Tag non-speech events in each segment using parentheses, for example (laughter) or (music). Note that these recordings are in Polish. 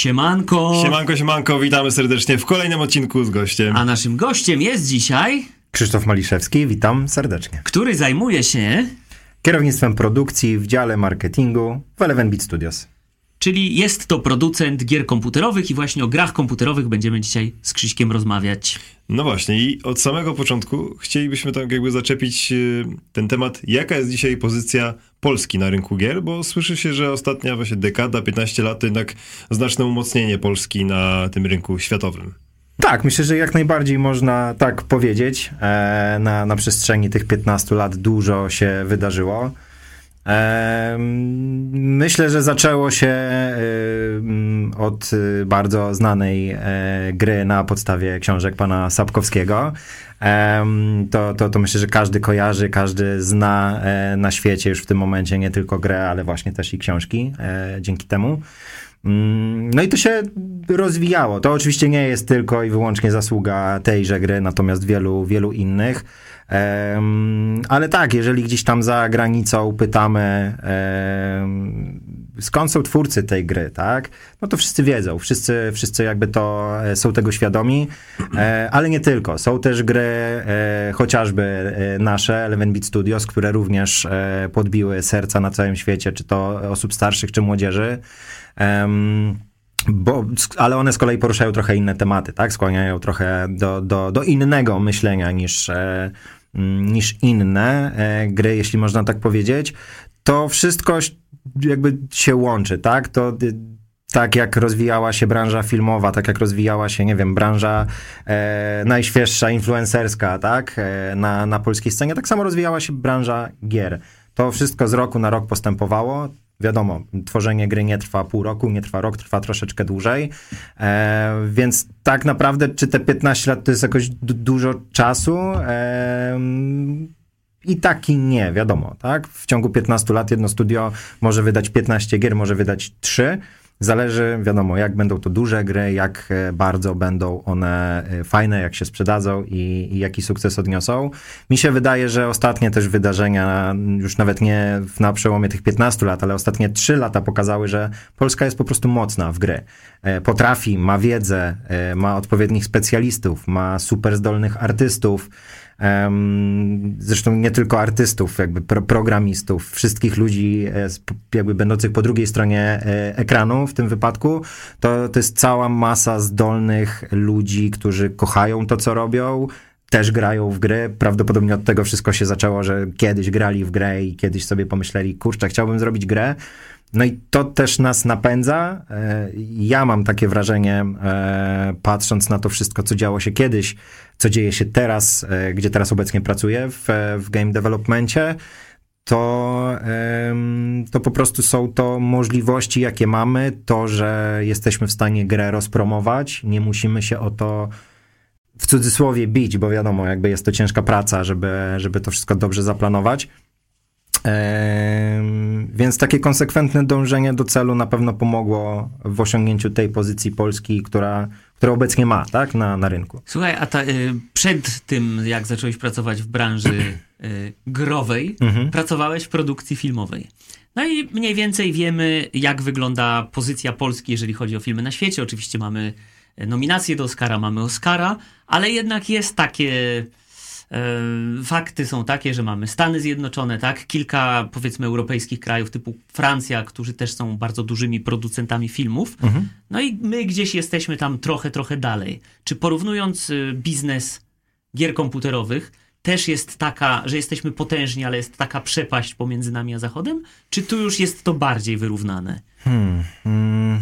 Siemanko! Siemanko, siemanko, witamy serdecznie w kolejnym odcinku z gościem. A naszym gościem jest dzisiaj, Krzysztof Maliszewski, witam serdecznie. który zajmuje się, Kierownictwem produkcji w dziale marketingu w Eleven Beat Studios. czyli jest to producent gier komputerowych i właśnie o grach komputerowych będziemy dzisiaj z Krzyśkiem rozmawiać. No właśnie i od samego początku chcielibyśmy tak jakby zaczepić y, ten temat, jaka jest dzisiaj pozycja Polski na rynku gier, bo słyszy się, że ostatnia właśnie dekada, 15 lat to jednak znaczne umocnienie Polski na tym rynku światowym. Tak, myślę, że jak najbardziej można tak powiedzieć. E, na, na przestrzeni tych 15 lat dużo się wydarzyło. Myślę, że zaczęło się od bardzo znanej e, gry na podstawie książek pana Sapkowskiego. To, to, to myślę, że każdy kojarzy, każdy zna e, na świecie już w tym momencie nie tylko grę, ale właśnie też i książki e, dzięki temu. Mm, No i to się rozwijało. To oczywiście nie jest tylko i wyłącznie zasługa tejże gry, natomiast wielu, wielu innych. Ale tak, jeżeli gdzieś tam za granicą pytamy, skąd są twórcy tej gry, tak? No to wszyscy wiedzą, wszyscy, wszyscy jakby to e, są tego świadomi, e, ale nie tylko. Są też gry, e, chociażby nasze, Eleven Beat Studios, które również podbiły serca na całym świecie, czy to osób starszych, czy młodzieży. Bo, ale one z kolei poruszają trochę inne tematy, tak? Skłaniają trochę do, do, do innego myślenia niż, niż inne e, gry, jeśli można tak powiedzieć. To wszystko jakby się łączy, tak? To y, tak jak rozwijała się branża filmowa, tak jak rozwijała się, nie wiem, branża e, najświeższa, influencerska, tak? E, na, na polskiej scenie, tak samo rozwijała się branża gier. To wszystko z roku na rok postępowało. Wiadomo, tworzenie gry nie trwa pół roku, nie trwa rok, trwa troszeczkę dłużej. E, więc tak naprawdę, czy te 15 lat to jest jakoś du- dużo czasu? E, i tak i nie, wiadomo, tak? W ciągu 15 lat jedno studio może wydać 15 gier, może wydać 3. Zależy, wiadomo, jak będą to duże gry, jak e, bardzo będą one e, fajne, jak się sprzedadzą i, i jaki sukces odniosą. Mi się wydaje, że ostatnie też wydarzenia, już nawet nie na przełomie tych 15 lat, ale ostatnie 3 lata pokazały, że Polska jest po prostu mocna w gry. E, Potrafi, ma wiedzę, ma odpowiednich specjalistów, ma super zdolnych artystów. Zresztą nie tylko artystów, jakby pro, programistów, wszystkich ludzi e, jakby będących po drugiej stronie e, ekranu w tym wypadku, to, to jest cała masa zdolnych ludzi, którzy kochają to, co robią, też grają w gry. Prawdopodobnie od tego wszystko się zaczęło, że kiedyś grali w grę i kiedyś sobie pomyśleli, kurczę, chciałbym zrobić grę. No i to też nas napędza. E, Ja mam takie wrażenie, e, patrząc na to wszystko, co działo się kiedyś, co dzieje się teraz, e, gdzie teraz obecnie pracuję w, w game developmencie, to, to po prostu są to możliwości, jakie mamy, to, że jesteśmy w stanie grę rozpromować, nie musimy się o to w cudzysłowie bić, bo wiadomo, jakby jest to ciężka praca, żeby, żeby to wszystko dobrze zaplanować. Więc takie konsekwentne dążenie do celu na pewno pomogło w osiągnięciu tej pozycji Polski, która, która obecnie ma tak, na, na rynku. Słuchaj, a ta, y, przed tym, jak zacząłeś pracować w branży y, growej, pracowałeś w produkcji filmowej. No i mniej więcej wiemy, jak wygląda pozycja Polski, jeżeli chodzi o filmy na świecie. Oczywiście mamy nominacje do Oscara, mamy Oscara, ale jednak jest takie. Fakty są takie, że mamy Stany Zjednoczone, tak? Kilka powiedzmy europejskich krajów typu Francja, którzy też są bardzo dużymi producentami filmów. No i my gdzieś jesteśmy tam trochę, trochę dalej. Czy porównując y, biznes gier komputerowych, też jest taka, że jesteśmy potężni, ale jest taka przepaść pomiędzy nami a Zachodem? Czy tu już jest to bardziej wyrównane? Mm. N-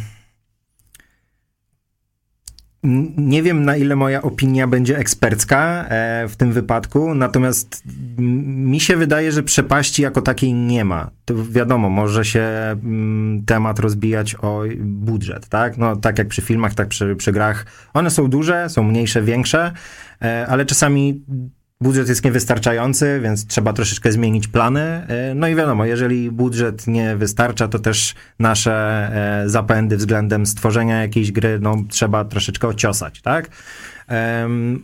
Nie wiem, na ile moja opinia będzie ekspercka e, w tym wypadku, natomiast mi się wydaje, że przepaści jako takiej nie ma. To wiadomo, może się mm, temat rozbijać o budżet, tak? No, tak jak przy filmach, tak przy, przy grach. One są duże, są mniejsze, większe, e, ale czasami budżet jest niewystarczający, więc trzeba troszeczkę zmienić plany. E, No i wiadomo, jeżeli budżet nie wystarcza, to też nasze e, zapędy względem stworzenia jakiejś gry, no trzeba troszeczkę ociosać, tak?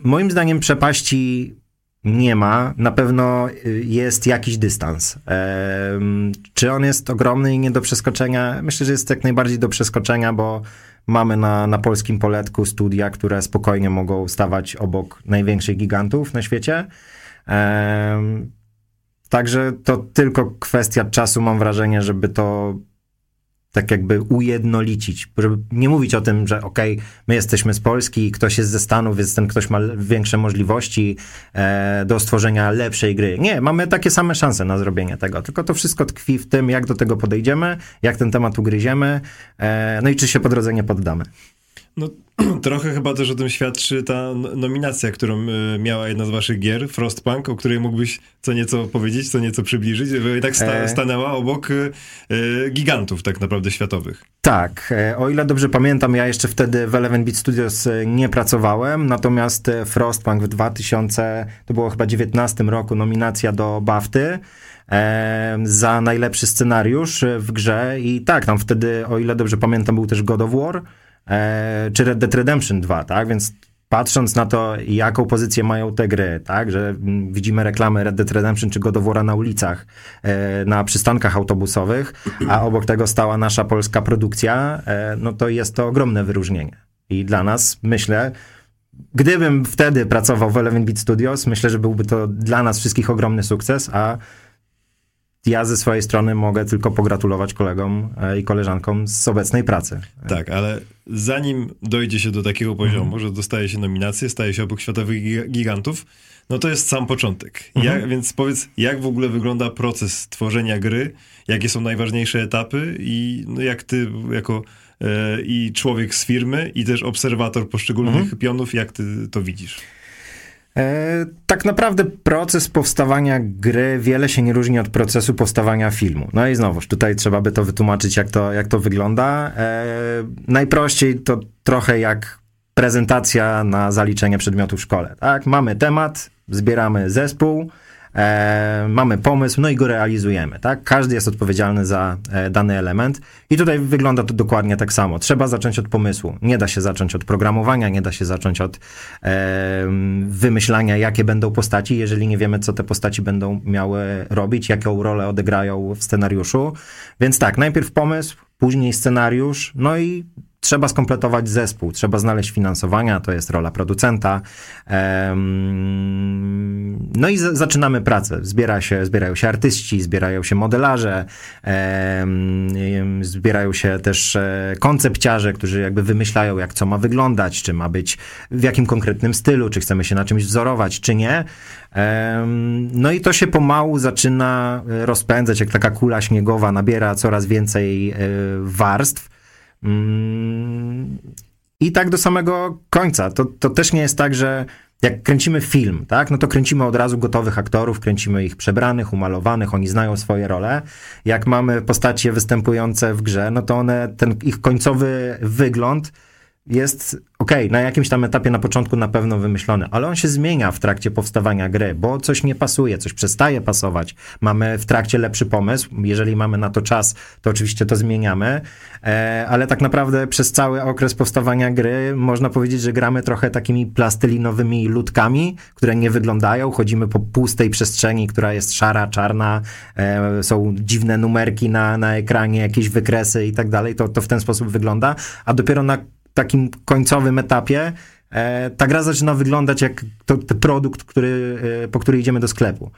Moim zdaniem przepaści nie ma. Na pewno y, jest jakiś dystans. Czy on jest ogromny i nie do przeskoczenia? Myślę, że jest jak najbardziej do przeskoczenia, bo Mamy na, na polskim poletku studia, które spokojnie mogą stawać obok największych gigantów na świecie. Także to tylko kwestia czasu, mam wrażenie, żeby to tak jakby ujednolicić, żeby nie mówić o tym, że okej, okay, my jesteśmy z Polski, ktoś jest ze Stanów, więc ten ktoś ma większe możliwości e, do stworzenia lepszej gry. Nie, mamy takie same szanse na zrobienie tego, tylko to wszystko tkwi w tym, jak do tego podejdziemy, jak ten temat ugryziemy, e, no i czy się po drodze nie poddamy. No, (clears throat) trochę chyba też o tym świadczy ta nominacja, którą y, miała jedna z waszych gier, Frostpunk, o której mógłbyś co nieco powiedzieć, co nieco przybliżyć, bo i tak sta e. stanęła obok y, gigantów tak naprawdę światowych. Tak, e, o ile dobrze pamiętam, ja jeszcze wtedy w Eleven Beat Studios nie pracowałem, natomiast Frostpunk w 2000, to było chyba 19 roku, nominacja do BAFTY, e, za najlepszy scenariusz w grze i tak, tam wtedy, o ile dobrze pamiętam, był też God of War, e, czy Red Dead Redemption 2, tak? Więc patrząc na to, jaką pozycję mają te gry, tak, że mm, widzimy reklamy Red Dead Redemption czy God of War na ulicach, e, na przystankach autobusowych, a obok tego stała nasza polska produkcja, e, no to jest to ogromne wyróżnienie. I dla nas, myślę, gdybym wtedy pracował w Eleven Beat Studios, myślę, że byłby to dla nas wszystkich ogromny sukces, a ja ze swojej strony mogę tylko pogratulować kolegom e, i koleżankom z obecnej pracy. Tak, ale zanim dojdzie się do takiego poziomu, mhm. że dostaje się nominację, staje się obok światowych gigantów, no to jest sam początek. Mhm. Ja, więc powiedz, jak w ogóle wygląda proces tworzenia gry, jakie są najważniejsze etapy i no jak ty jako e, i człowiek z firmy i też obserwator poszczególnych mhm. pionów, jak ty to widzisz? E, tak naprawdę proces powstawania gry wiele się nie różni od procesu powstawania filmu. No i znowuż, tutaj trzeba by to wytłumaczyć, jak to, jak to wygląda. E, najprościej to trochę jak prezentacja na zaliczenie przedmiotu w szkole. Tak? Mamy temat, zbieramy zespół, e, mamy pomysł, no i go realizujemy, tak? Każdy jest odpowiedzialny za e, dany element i tutaj wygląda to dokładnie tak samo. Trzeba zacząć od pomysłu. Nie da się zacząć od programowania, nie da się zacząć od e, wymyślania, jakie będą postaci, jeżeli nie wiemy, co te postaci będą miały robić, jaką rolę odegrają w scenariuszu. Więc tak, najpierw pomysł, później scenariusz, no i trzeba skompletować zespół, trzeba znaleźć finansowania, to jest rola producenta. No i zaczynamy pracę. Zbiera się, zbierają się artyści, zbierają się modelarze, zbierają się też e, koncepciarze, którzy jakby wymyślają, jak co ma wyglądać, czy ma być w jakim konkretnym stylu, czy chcemy się na czymś wzorować, czy nie. No i to się pomału zaczyna e, rozpędzać, jak taka kula śniegowa, nabiera coraz więcej e, warstw. Mm, I tak do samego końca. To, to też nie jest tak, że jak kręcimy film, tak, no to kręcimy od razu gotowych aktorów, kręcimy ich przebranych, umalowanych, oni znają swoje role. Jak mamy postacie występujące w grze, no to one, ten ich końcowy wygląd jest ok, na jakimś tam etapie na początku na pewno wymyślony, ale on się zmienia w trakcie powstawania gry, bo coś nie pasuje, coś przestaje pasować. Mamy w trakcie lepszy pomysł, jeżeli mamy na to czas, to oczywiście to zmieniamy, e, ale tak naprawdę przez cały okres powstawania gry można powiedzieć, że gramy trochę takimi plastelinowymi ludkami, które nie wyglądają, chodzimy po pustej przestrzeni, która jest szara, czarna, e, są dziwne numerki na, na ekranie, jakieś wykresy i tak dalej, to, to w ten sposób wygląda, a dopiero na takim końcowym etapie e, ta gra zaczyna wyglądać jak to, to produkt, który, e, po który idziemy do sklepu.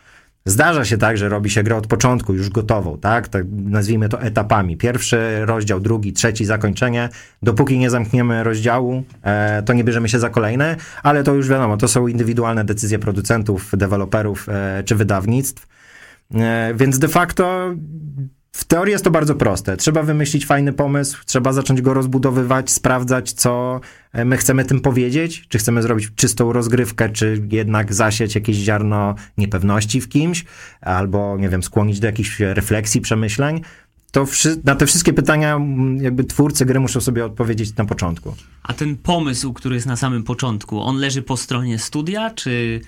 Zdarza się tak, że robi się grę od początku, już gotową, tak? tak? Nazwijmy to etapami. Pierwszy rozdział, drugi, trzeci, zakończenie. Dopóki nie zamkniemy rozdziału, e, to nie bierzemy się za kolejne, ale to już wiadomo, to są indywidualne decyzje producentów, deweloperów e, czy wydawnictw. E, więc de facto w teorii jest to bardzo proste. Trzeba wymyślić fajny pomysł, trzeba zacząć go rozbudowywać, sprawdzać, co e, my chcemy tym powiedzieć. Czy chcemy zrobić czystą rozgrywkę, czy jednak zasieć jakieś ziarno niepewności w kimś, albo, nie wiem, skłonić do jakichś refleksji, przemyśleń. To na te wszystkie pytania jakby twórcy gry muszą sobie odpowiedzieć na początku. A ten pomysł, który jest na samym początku, on leży po stronie studia, czy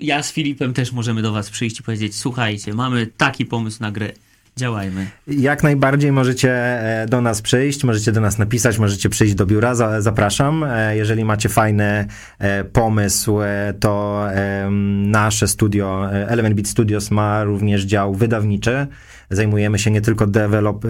ja z Filipem też możemy do was przyjść i powiedzieć, słuchajcie, mamy taki pomysł na grę, Działajmy. Jak najbardziej możecie e, do nas przyjść, możecie do nas napisać, możecie przyjść do biura, zapraszam. E, jeżeli macie fajny e, pomysł, to nasze studio, Element Beat Studios ma również dział wydawniczy. Zajmujemy się nie tylko develop,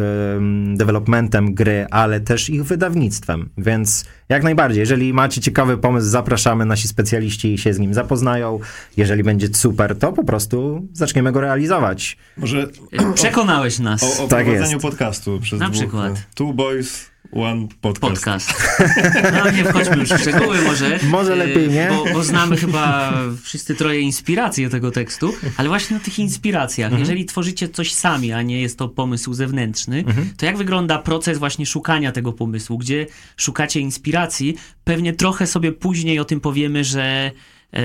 developmentem gry, ale też ich wydawnictwem, więc jak najbardziej, jeżeli macie ciekawy pomysł, zapraszamy, nasi specjaliści się z nim zapoznają. Jeżeli będzie super, to po prostu zaczniemy go realizować. Może Przekonałeś nas. O, o tak prowadzeniu jest. podcastu przez Na dwóch, przykład. Two Boys One podcast. podcast. (laughs) No nie wchodźmy już w szczegóły może. Może lepiej nie. Bo, bo znamy chyba wszyscy troje inspiracje tego tekstu, ale właśnie na tych inspiracjach. Mhm. Jeżeli tworzycie coś sami, a nie jest to pomysł zewnętrzny, mhm. to jak wygląda proces właśnie szukania tego pomysłu? Gdzie szukacie inspiracji? Pewnie trochę sobie później o tym powiemy, że e,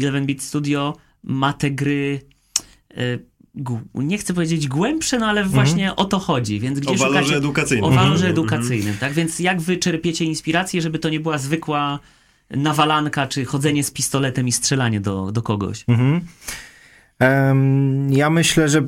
Eleven Beat Studio ma te gry e, nie chcę powiedzieć głębsze, no ale właśnie mhm. o to chodzi. Więc gdzie o walorze szukacie, edukacyjnym. O walorze mhm. edukacyjnym, tak? Więc jak wy czerpiecie inspirację, żeby to nie była zwykła nawalanka, czy chodzenie z pistoletem i strzelanie do, do kogoś? Mhm. Um, ja myślę, że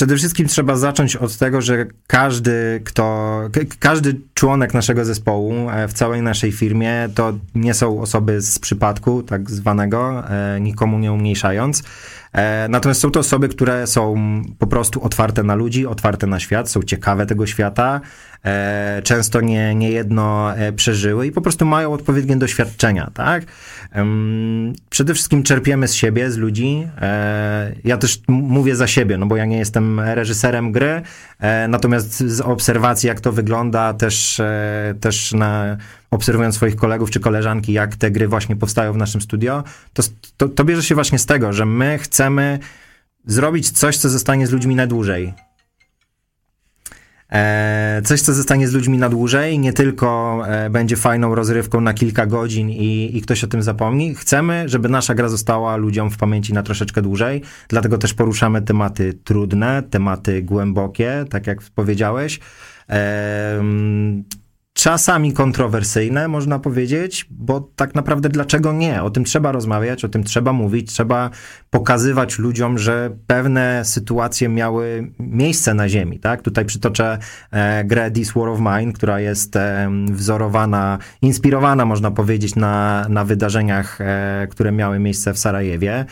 przede wszystkim trzeba zacząć od tego, że każdy, kto, każdy członek naszego zespołu e, w całej naszej firmie to nie są osoby z przypadku, tak zwanego, e, nikomu nie umniejszając. E, natomiast są to osoby, które są po prostu otwarte na ludzi, otwarte na świat, są ciekawe tego świata, często nie, nie jedno e, przeżyły i po prostu mają odpowiednie doświadczenia, tak? Przede wszystkim czerpiemy z siebie, z ludzi. Ja też mówię za siebie, no bo ja nie jestem reżyserem gry, natomiast z obserwacji, jak to wygląda, też, też na, obserwując swoich kolegów czy koleżanki, jak te gry właśnie powstają w naszym studio, to, to, to bierze się właśnie z tego, że my chcemy zrobić coś, co zostanie z ludźmi na dłużej. E, coś, co zostanie z ludźmi na dłużej, nie tylko e, będzie fajną rozrywką na kilka godzin i, i ktoś o tym zapomni. Chcemy, żeby nasza gra została ludziom w pamięci na troszeczkę dłużej, dlatego też poruszamy tematy trudne, tematy głębokie, tak jak powiedziałeś. Czasami kontrowersyjne, można powiedzieć, bo tak naprawdę dlaczego nie? O tym trzeba rozmawiać, o tym trzeba mówić, trzeba pokazywać ludziom, że pewne sytuacje miały miejsce na ziemi, tak? Tutaj przytoczę e, grę This War of Mine, która jest e, wzorowana, inspirowana, można powiedzieć, na, na wydarzeniach, e, które miały miejsce w Sarajewie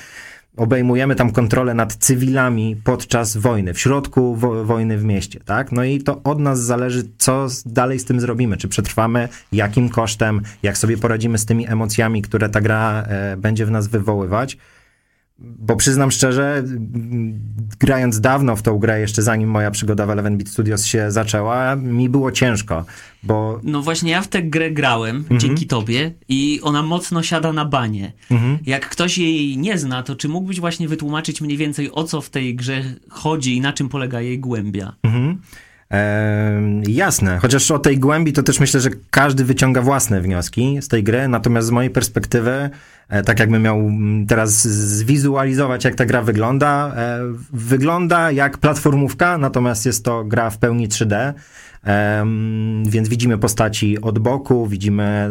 obejmujemy tam kontrolę nad cywilami podczas wojny, w środku wo wojny w mieście, tak? No i to od nas zależy, co dalej z tym zrobimy, czy przetrwamy, jakim kosztem, jak sobie poradzimy z tymi emocjami, które ta gra e, będzie w nas wywoływać. Bo przyznam szczerze, grając dawno w tą grę, jeszcze zanim moja przygoda w Eleven Beat Studios się zaczęła, mi było ciężko, bo... No właśnie ja w tę grę grałem mhm. dzięki tobie i ona mocno siada na banie. Mhm. Jak ktoś jej nie zna, to czy mógłbyś właśnie wytłumaczyć mniej więcej o co w tej grze chodzi i na czym polega jej głębia? Mhm. Jasne, chociaż o tej głębi to też myślę, że każdy wyciąga własne wnioski z tej gry, natomiast z mojej perspektywy E, tak jakbym miał mm, teraz zwizualizować, jak ta gra wygląda. E, wygląda jak platformówka, natomiast jest to gra w pełni 3D. Więc widzimy postaci od boku, widzimy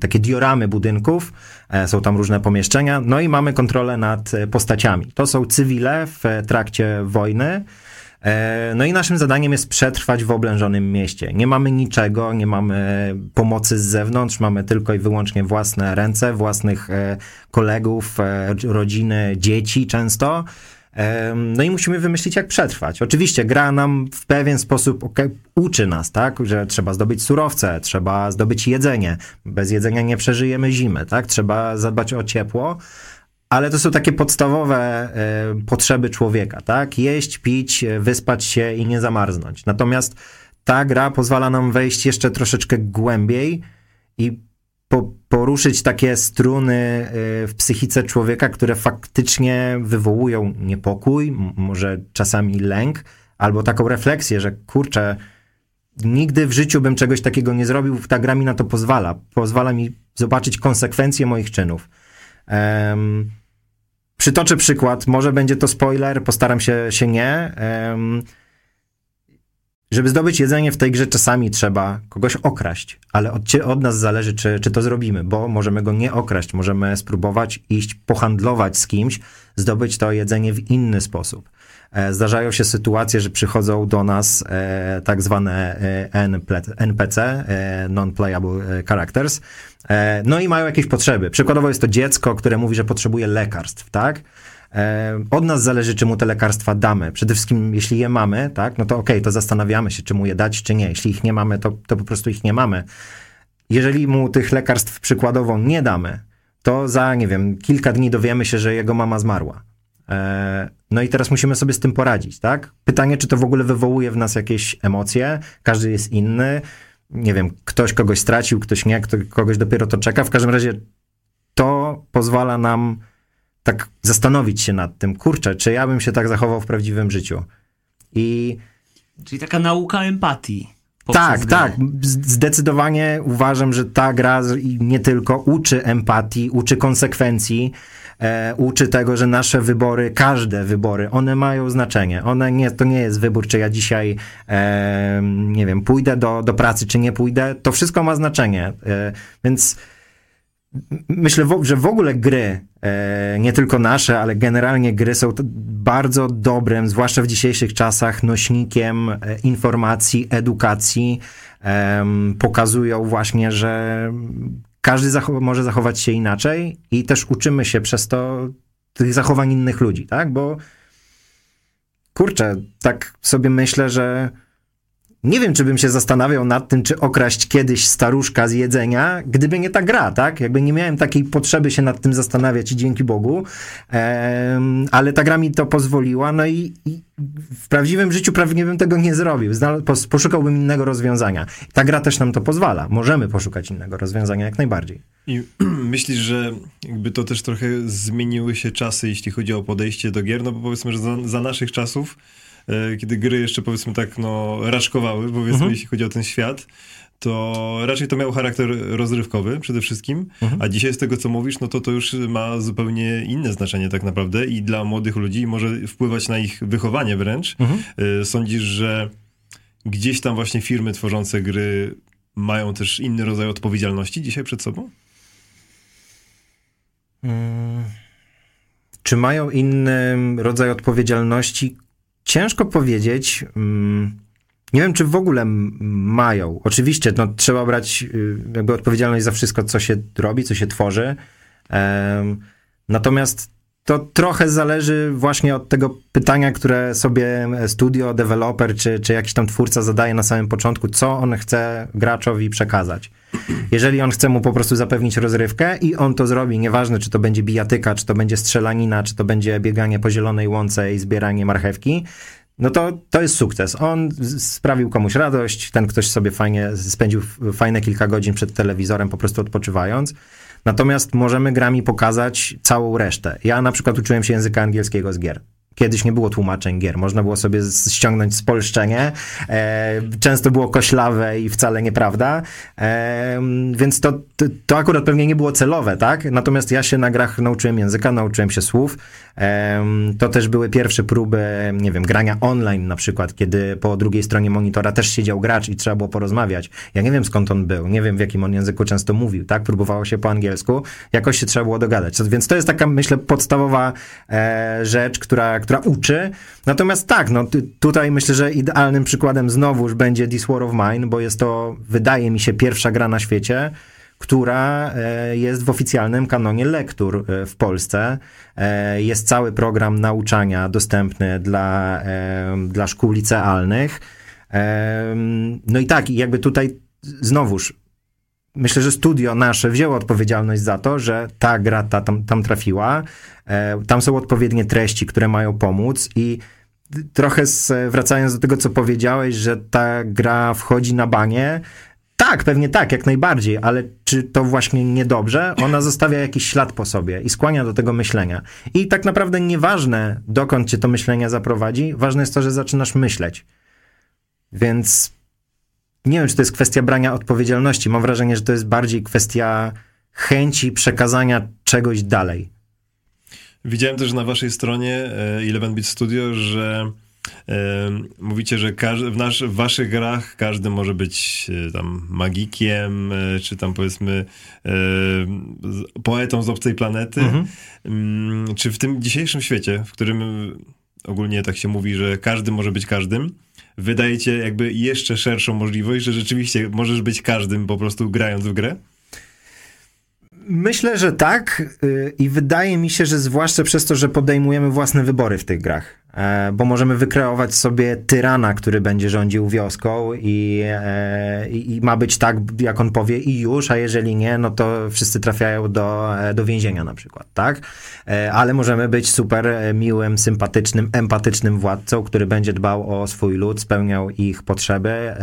takie dioramy budynków, e, są tam różne pomieszczenia, no i mamy kontrolę nad postaciami. To są cywile w trakcie wojny. E, no i naszym zadaniem jest przetrwać w oblężonym mieście. Nie mamy niczego, nie mamy pomocy z zewnątrz, mamy tylko i wyłącznie własne ręce, własnych e, kolegów, e, rodziny, dzieci często. No i musimy wymyślić, jak przetrwać. Oczywiście gra nam w pewien sposób uczy nas, tak, że trzeba zdobyć surowce, trzeba zdobyć jedzenie. Bez jedzenia nie przeżyjemy zimy, tak? Trzeba zadbać o ciepło ale to są takie podstawowe y, potrzeby człowieka, tak? Jeść, pić, wyspać się i nie zamarznąć. Natomiast ta gra pozwala nam wejść jeszcze troszeczkę głębiej i po, poruszyć takie struny y, w psychice człowieka, które faktycznie wywołują niepokój, może czasami lęk, albo taką refleksję, że kurczę, nigdy w życiu bym czegoś takiego nie zrobił, ta gra mi na to pozwala. Pozwala mi zobaczyć konsekwencje moich czynów. Um, Przytoczę przykład, może będzie to spoiler, postaram się, się nie. Um, żeby zdobyć jedzenie w tej grze czasami trzeba kogoś okraść, ale od, od, nas zależy, czy, czy to zrobimy, bo możemy go nie okraść, możemy spróbować iść pohandlować z kimś, zdobyć to jedzenie w inny sposób. E, zdarzają się sytuacje, że przychodzą do nas e, tak zwane e, NPC, Non-Playable Characters, no i mają jakieś potrzeby. Przykładowo jest to dziecko, które mówi, że potrzebuje lekarstw, tak? Od nas zależy, czy mu te lekarstwa damy. Przede wszystkim, jeśli je mamy, tak, no to okej, okay, to zastanawiamy się, czy mu je dać, czy nie. Jeśli ich nie mamy, to, to po prostu ich nie mamy. Jeżeli mu tych lekarstw przykładowo nie damy, to za, nie wiem, kilka dni dowiemy się, że jego mama zmarła. E, no i teraz musimy sobie z tym poradzić, tak? Pytanie, czy to w ogóle wywołuje w nas jakieś emocje? Każdy jest inny. Nie wiem, ktoś kogoś stracił, ktoś nie, kto, kogoś dopiero to czeka. W każdym razie to pozwala nam tak zastanowić się nad tym, kurczę, czy ja bym się tak zachował w prawdziwym życiu. I... Czyli taka nauka empatii. Tak, grę. tak. Zdecydowanie uważam, że ta gra nie tylko uczy empatii, uczy konsekwencji, e, uczy tego, że nasze wybory, każde wybory, one mają znaczenie. One nie, to nie jest wybór, czy ja dzisiaj, e, nie wiem, pójdę do, do pracy, czy nie pójdę. To wszystko ma znaczenie. E, więc myślę, że w ogóle gry, e, nie tylko nasze, ale generalnie gry są bardzo dobrym, zwłaszcza w dzisiejszych czasach, nośnikiem e, informacji, edukacji. Pokazują właśnie, że każdy może zachować się inaczej i też uczymy się przez to tych zachowań innych ludzi, tak? Bo kurczę, tak sobie myślę, że nie wiem, czy bym się zastanawiał nad tym, czy okraść kiedyś staruszka z jedzenia, gdyby nie ta gra, tak? Jakby nie miałem takiej potrzeby się nad tym zastanawiać i dzięki Bogu, ale ta gra mi to pozwoliła, no i, i, w prawdziwym życiu pewnie bym tego nie zrobił. poszukałbym innego rozwiązania. Ta gra też nam to pozwala. Możemy poszukać innego rozwiązania jak najbardziej. I (clears throat) myślisz, że jakby to też trochę zmieniły się czasy, jeśli chodzi o podejście do gier? No bo powiedzmy, że za, za naszych czasów kiedy gry jeszcze powiedzmy tak no raczkowały, powiedzmy mhm. jeśli chodzi o ten świat, to raczej to miało charakter rozrywkowy przede wszystkim, mhm. a dzisiaj z tego co mówisz, no to to już ma zupełnie inne znaczenie tak naprawdę i dla młodych ludzi może wpływać na ich wychowanie wręcz. Mhm. E, sądzisz, że gdzieś tam właśnie firmy tworzące gry mają też inny rodzaj odpowiedzialności dzisiaj przed sobą? Hmm. Czy mają inny rodzaj odpowiedzialności? Ciężko powiedzieć. Mm, nie wiem, czy w ogóle mają. Oczywiście, no, trzeba brać y, jakby odpowiedzialność za wszystko, co się robi, co się tworzy. Natomiast to trochę zależy właśnie od tego pytania, które sobie studio, deweloper czy, czy jakiś tam twórca zadaje na samym początku, co on chce graczowi przekazać. Jeżeli on chce mu po prostu zapewnić rozrywkę i on to zrobi, nieważne czy to będzie bijatyka, czy to będzie strzelanina, czy to będzie bieganie po zielonej łące i zbieranie marchewki, no to to jest sukces. On sprawił komuś radość, ten ktoś sobie fajnie spędził fajne kilka godzin przed telewizorem, po prostu odpoczywając. Natomiast możemy grami pokazać całą resztę. Ja na przykład uczyłem się języka angielskiego z gier. Kiedyś nie było tłumaczeń gier, można było sobie ściągnąć spolszczenie, e, często było koślawe i wcale nieprawda, e, więc to, to, to, akurat pewnie nie było celowe, tak? Natomiast ja się na grach nauczyłem języka, nauczyłem się słów, e, to też były pierwsze próby, nie wiem, grania online na przykład, kiedy po drugiej stronie monitora też siedział gracz i trzeba było porozmawiać. Ja nie wiem skąd on był, nie wiem w jakim on języku często mówił, tak? Próbowało się po angielsku, jakoś się trzeba było dogadać. Więc to jest taka, myślę, podstawowa e, rzecz, która która uczy. Natomiast tak, no tutaj myślę, że idealnym przykładem znowuż będzie This War of Mine, bo jest to, wydaje mi się, pierwsza gra na świecie, która e, jest w oficjalnym kanonie lektur e, w Polsce. E, jest cały program nauczania dostępny dla, dla szkół licealnych. No i tak, jakby tutaj znowuż myślę, że studio nasze wzięło odpowiedzialność za to, że ta gra ta tam, tam trafiła. E, tam są odpowiednie treści, które mają pomóc i trochę z, wracając do tego, co powiedziałeś, że ta gra wchodzi na banie. Tak, pewnie tak, jak najbardziej, ale czy to właśnie niedobrze? Ona zostawia jakiś ślad po sobie i skłania do tego myślenia. I tak naprawdę nieważne, dokąd cię to myślenie zaprowadzi, ważne jest to, że zaczynasz myśleć. Więc nie wiem, czy to jest kwestia brania odpowiedzialności. Mam wrażenie, że to jest bardziej kwestia chęci przekazania czegoś dalej. Widziałem też na waszej stronie 11 e, Bit Studio, że mówicie, że w, nasz, w waszych grach każdy może być e, tam magikiem, e, czy tam powiedzmy poetą z obcej planety. Mhm. Mm, czy w tym dzisiejszym świecie, w którym ogólnie tak się mówi, że każdy może być każdym, wydajecie jakby jeszcze szerszą możliwość, że rzeczywiście możesz być każdym po prostu grając w grę? Myślę, że tak y, i wydaje mi się, że zwłaszcza przez to, że podejmujemy własne wybory w tych grach. E, bo możemy wykreować sobie tyrana, który będzie rządził wioską i, e, i, ma być tak, jak on powie i już, a jeżeli nie, no to wszyscy trafiają do, e, do więzienia na przykład, tak? Ale możemy być super miłym, sympatycznym, empatycznym władcą, który będzie dbał o swój lud, spełniał ich potrzeby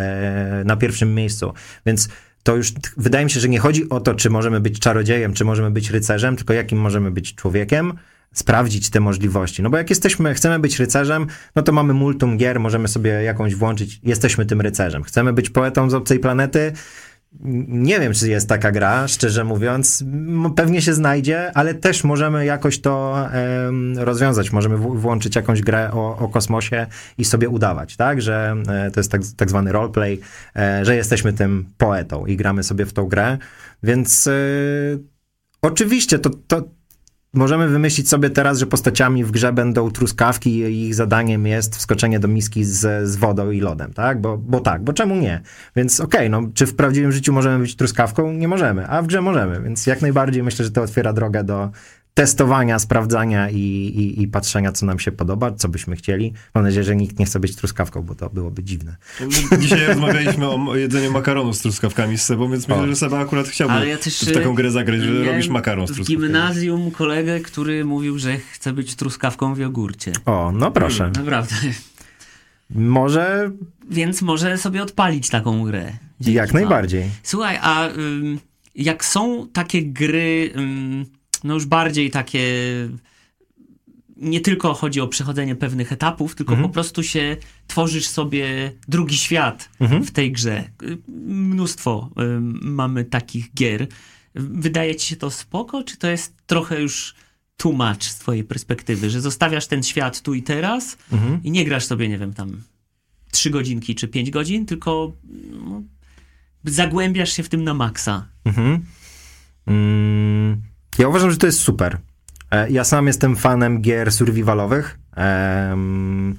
na pierwszym miejscu. Więc to już wydaje mi się, że nie chodzi o to, czy możemy być czarodziejem, czy możemy być rycerzem, tylko jakim możemy być człowiekiem, sprawdzić te możliwości. No bo jak jesteśmy, chcemy być rycerzem, no to mamy multum gier, możemy sobie jakąś włączyć, jesteśmy tym rycerzem. Chcemy być poetą z obcej planety, nie wiem, czy jest taka gra, szczerze mówiąc. Pewnie się znajdzie, ale też możemy jakoś to rozwiązać. Możemy włączyć jakąś grę o, o, kosmosie i sobie udawać, tak? Że e, to jest tak, tak zwany roleplay, e, że jesteśmy tym poetą i gramy sobie w tą grę. Więc e, oczywiście to, to Możemy wymyślić sobie teraz, że postaciami w grze będą truskawki i ich zadaniem jest wskoczenie do miski z, z wodą i lodem, tak? Bo, bo tak, bo czemu nie? Więc okej, okay, no czy w prawdziwym życiu możemy być truskawką? Nie możemy, a w grze możemy, więc jak najbardziej myślę, że to otwiera drogę do, testowania, sprawdzania i, i, i, patrzenia, co nam się podoba, co byśmy chcieli. Mam nadzieję, że nikt nie chce być truskawką, bo to byłoby dziwne. Dzisiaj rozmawialiśmy o jedzeniu makaronu z truskawkami z Sebą, więc myślę, że Seba akurat chciałby ja też, w taką grę zagrać, że robisz makaron z truskawkami. W gimnazjum kolegę, który mówił, że chce być truskawką w jogurcie. O, no proszę. Hmm, naprawdę. Może... Więc może sobie odpalić taką grę. Jak najbardziej. Słuchaj, a jak są takie gry no już bardziej takie nie tylko chodzi o przechodzenie pewnych etapów, tylko mhm. po prostu się tworzysz sobie drugi świat mhm. w tej grze. Mnóstwo mamy takich gier. Wydaje ci się to spoko, czy to jest trochę już tłumacz z twojej perspektywy, że zostawiasz ten świat tu i teraz mhm. i nie grasz sobie, nie wiem, tam trzy godzinki czy pięć godzin, tylko no, zagłębiasz się w tym na maksa. Mhm. Mm. Ja uważam, że to jest super. E, ja sam jestem fanem gier survivalowych um,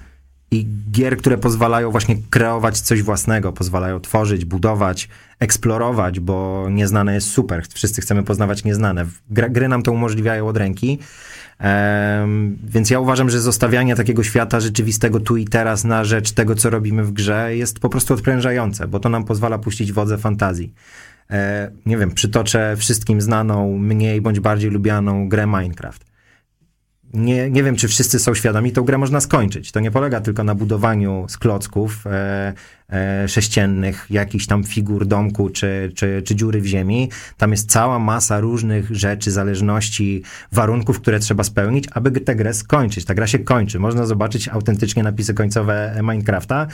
i gier, które pozwalają właśnie kreować coś własnego, pozwalają tworzyć, budować, eksplorować, bo nieznane jest super. Wszyscy chcemy poznawać nieznane. Gry, nam to umożliwiają od ręki. Um, więc ja uważam, że zostawianie takiego świata rzeczywistego tu i teraz na rzecz tego, co robimy w grze, jest po prostu odprężające, bo to nam pozwala puścić wodze fantazji. E, nie wiem, przytoczę wszystkim znaną, mniej bądź bardziej lubianą grę Minecraft. Nie, nie wiem, czy wszyscy są świadomi, tą grę można skończyć. To nie polega tylko na budowaniu z klocków e, e, sześciennych, jakichś tam figur domku czy, czy, czy dziury w ziemi. Tam jest cała masa różnych rzeczy, zależności, warunków, które trzeba spełnić, aby tę grę skończyć. Ta gra się kończy. Można zobaczyć autentycznie napisy końcowe Minecrafta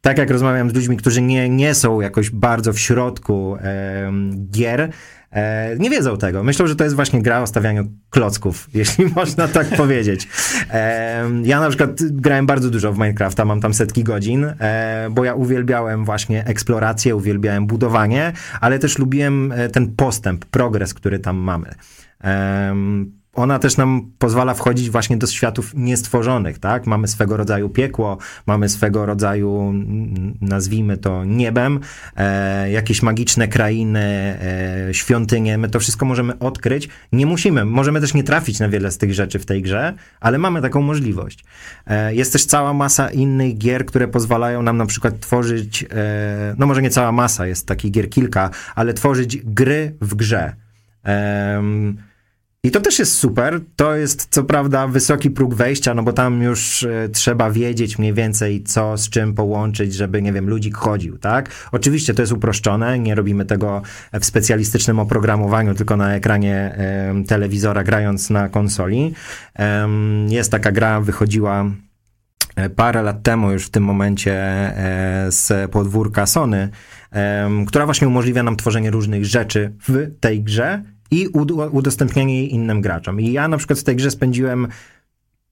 tak jak rozmawiam z ludźmi, którzy nie, nie są jakoś bardzo w środku e, gier, e, nie wiedzą tego. Myślą, że to jest właśnie gra o stawianiu klocków, (laughs) jeśli można tak powiedzieć. E, ja na przykład grałem bardzo dużo w Minecrafta, mam tam setki godzin, e, bo ja uwielbiałem właśnie eksplorację, uwielbiałem budowanie, ale też lubiłem e, ten postęp, progres, który tam mamy ona też nam pozwala wchodzić właśnie do światów niestworzonych, tak? Mamy swego rodzaju piekło, mamy swego rodzaju, nazwijmy to niebem, e, jakieś magiczne krainy, e, świątynie, my to wszystko możemy odkryć. Nie musimy, możemy też nie trafić na wiele z tych rzeczy w tej grze, ale mamy taką możliwość. E, jest też cała masa innych gier, które pozwalają nam na przykład tworzyć, e, no może nie cała masa, jest takich gier kilka, ale tworzyć gry w grze. I to też jest super. To jest co prawda wysoki próg wejścia, no bo tam już y, trzeba wiedzieć mniej więcej co z czym połączyć, żeby, nie wiem, ludzik chodził, tak? Oczywiście to jest uproszczone, nie robimy tego w specjalistycznym oprogramowaniu, tylko na ekranie y, telewizora grając na konsoli. Y, jest taka gra, wychodziła e, parę lat temu już w tym momencie e, z podwórka Sony, która właśnie umożliwia nam tworzenie różnych rzeczy w tej grze i udostępnianie jej innym graczom. I ja na przykład w tej grze spędziłem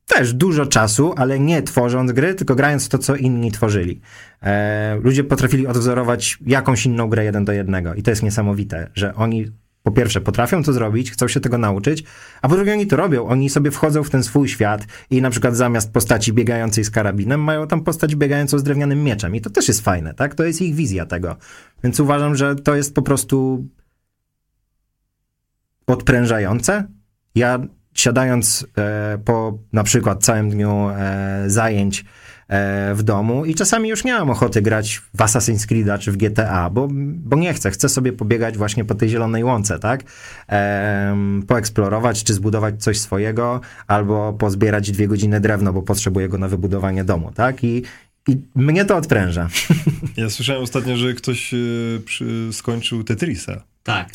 też dużo czasu, ale nie tworząc gry, tylko grając to, co inni tworzyli. E, ludzie potrafili odwzorować jakąś inną grę jeden do jednego i to jest niesamowite, że oni po pierwsze potrafią to zrobić, chcą się tego nauczyć, a po drugie oni to robią. Oni sobie wchodzą w ten swój świat i na przykład zamiast postaci biegającej z karabinem mają tam postać biegającą z drewnianym mieczem i to też jest fajne, tak? To jest ich wizja tego. Więc uważam, że to jest po prostu odprężające. Ja siadając e, po na przykład całym dniu e, zajęć e, w domu i czasami już nie mam ochoty grać w Assassin's Creed czy w GTA, bo, bo nie chcę. Chcę sobie pobiegać właśnie po tej zielonej łące, tak? E, poeksplorować, czy zbudować coś swojego, albo pozbierać dwie godziny drewno, bo potrzebuję go na wybudowanie domu, tak? I, i mnie to odpręża. (laughs) Ja słyszałem ostatnio, że ktoś y, przy, skończył Tetrisa. Tak.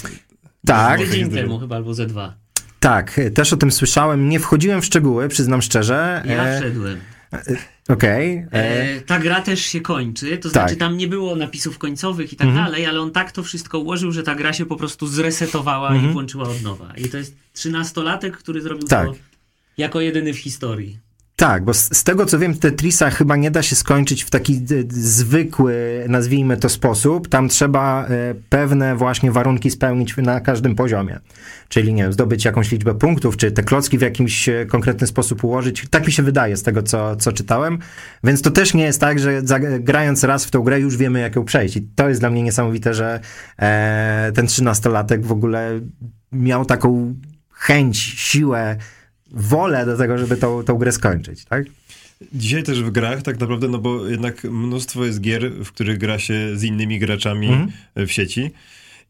Tak. Tydzień temu chyba, albo ze dwa. Tak, też o tym słyszałem. Nie wchodziłem w szczegóły, przyznam szczerze. Ja E, wszedłem. Okej. e, E, ta gra też się kończy, to Tak. znaczy tam nie było napisów końcowych i tak dalej, ale on tak to wszystko ułożył, że ta gra się po prostu zresetowała i włączyła od nowa. I to jest trzynastolatek, który zrobił Tak. to jako jedyny w historii. Tak, bo z, z tego co wiem, Tetrisa chyba nie da się skończyć w taki zwykły, nazwijmy to sposób. Tam trzeba e, pewne właśnie warunki spełnić na każdym poziomie. Czyli, nie wiem, zdobyć jakąś liczbę punktów, czy te klocki w jakimś e, konkretny sposób ułożyć. Tak mi się wydaje z tego, co, co czytałem. Więc to też nie jest tak, że grając raz w tą grę już wiemy, jak ją przejść. I to jest dla mnie niesamowite, że e, ten trzynastolatek w ogóle miał taką chęć, siłę, wolę do tego, żeby tą, tą grę skończyć, tak? Dzisiaj też w grach tak naprawdę, no bo jednak mnóstwo jest gier, w których gra się z innymi graczami Mhm. w sieci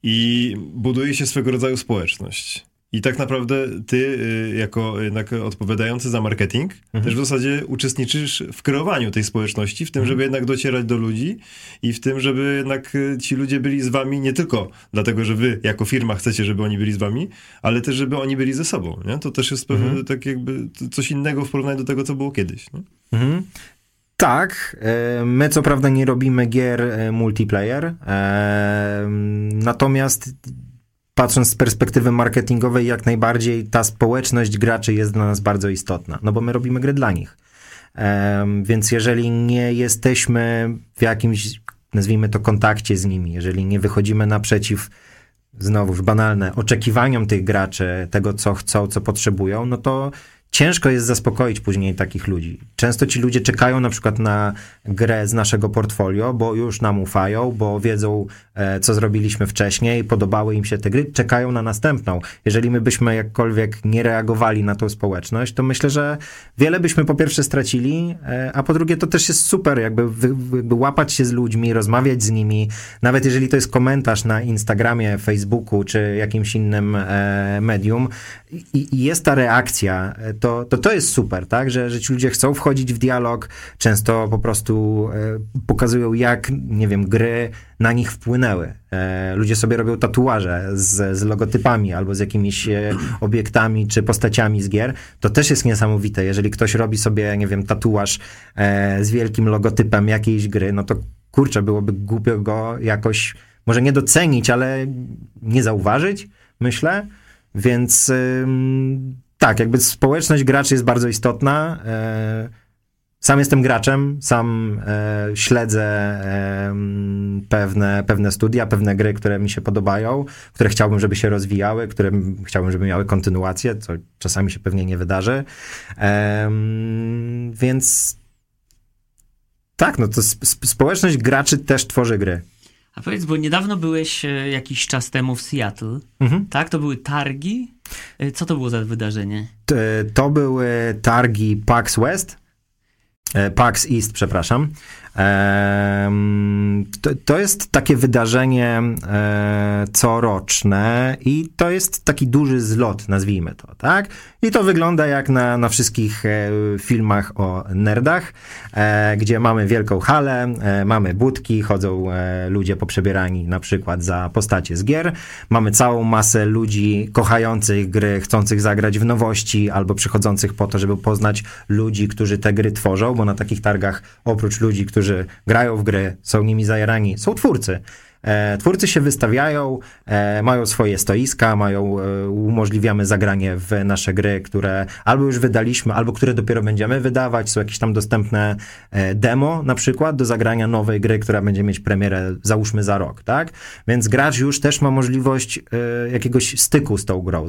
i buduje się swego rodzaju społeczność. I tak naprawdę ty, y, jako jednak odpowiadający za marketing, Mhm. też w zasadzie uczestniczysz w kreowaniu tej społeczności, w tym, Mhm. żeby jednak docierać do ludzi i w tym, żeby jednak y, ci ludzie byli z wami nie tylko dlatego, że wy jako firma chcecie, żeby oni byli z wami, ale też, żeby oni byli ze sobą. Nie? To też jest pewne, Mhm. tak jakby coś innego w porównaniu do tego, co było kiedyś. Mhm. Tak, e, my co prawda nie robimy gier e, multiplayer, e, natomiast patrząc z perspektywy marketingowej, jak najbardziej ta społeczność graczy jest dla nas bardzo istotna, no bo my robimy gry dla nich. Em, Więc jeżeli nie jesteśmy w jakimś, nazwijmy to, kontakcie z nimi, jeżeli nie wychodzimy naprzeciw, znowuż banalne, oczekiwaniom tych graczy, tego co chcą, co potrzebują, no to ciężko jest zaspokoić później takich ludzi. Często ci ludzie czekają na przykład na grę z naszego portfolio, bo już nam ufają, bo wiedzą, e, co zrobiliśmy wcześniej, podobały im się te gry, czekają na następną. Jeżeli my byśmy jakkolwiek nie reagowali na tą społeczność, to myślę, że wiele byśmy po pierwsze stracili, e, a po drugie to też jest super, jakby, jakby łapać się z ludźmi, rozmawiać z nimi, nawet jeżeli to jest komentarz na Instagramie, Facebooku czy jakimś innym e, medium i, jest ta reakcja, to, to to jest super, tak, że, że ci ludzie chcą wchodzić w dialog, często po prostu e, pokazują jak, nie wiem, gry na nich wpłynęły. E, ludzie sobie robią tatuaże z, z logotypami albo z jakimiś e, obiektami czy postaciami z gier. To też jest niesamowite. Jeżeli ktoś robi sobie, nie wiem, tatuaż z wielkim logotypem jakiejś gry, no to kurczę, byłoby głupio go jakoś, może nie docenić, ale nie zauważyć, myślę. Więc tak, jakby społeczność graczy jest bardzo istotna. E, sam jestem graczem, sam e, śledzę em, pewne, pewne studia, pewne gry, które mi się podobają, które chciałbym, żeby się rozwijały, które chciałbym, żeby miały kontynuację, co czasami się pewnie nie wydarzy. Więc tak, no to sp- sp- społeczność graczy też tworzy gry. A powiedz, bo niedawno byłeś e, jakiś czas temu w Seattle, Mhm. tak? To były targi? E, Co to było za wydarzenie? To były targi PAX West, e, PAX East, przepraszam. To, to jest takie wydarzenie e, coroczne i to jest taki duży zlot, nazwijmy to, tak? I to wygląda jak na, na wszystkich e, filmach o nerdach, e, gdzie mamy wielką halę, e, mamy budki, chodzą e, ludzie poprzebierani na przykład za postacie z gier, mamy całą masę ludzi kochających gry, chcących zagrać w nowości albo przychodzących po to, żeby poznać ludzi, którzy te gry tworzą, bo na takich targach oprócz ludzi, którzy grają w gry, są nimi zajarani, są twórcy. E, twórcy się wystawiają, e, mają swoje stoiska, mają, e, umożliwiamy zagranie w nasze gry, które albo już wydaliśmy, albo które dopiero będziemy wydawać. Są jakieś tam dostępne demo na przykład do zagrania nowej gry, która będzie mieć premierę załóżmy za rok, tak? Więc gracz już też ma możliwość jakiegoś styku z tą grą,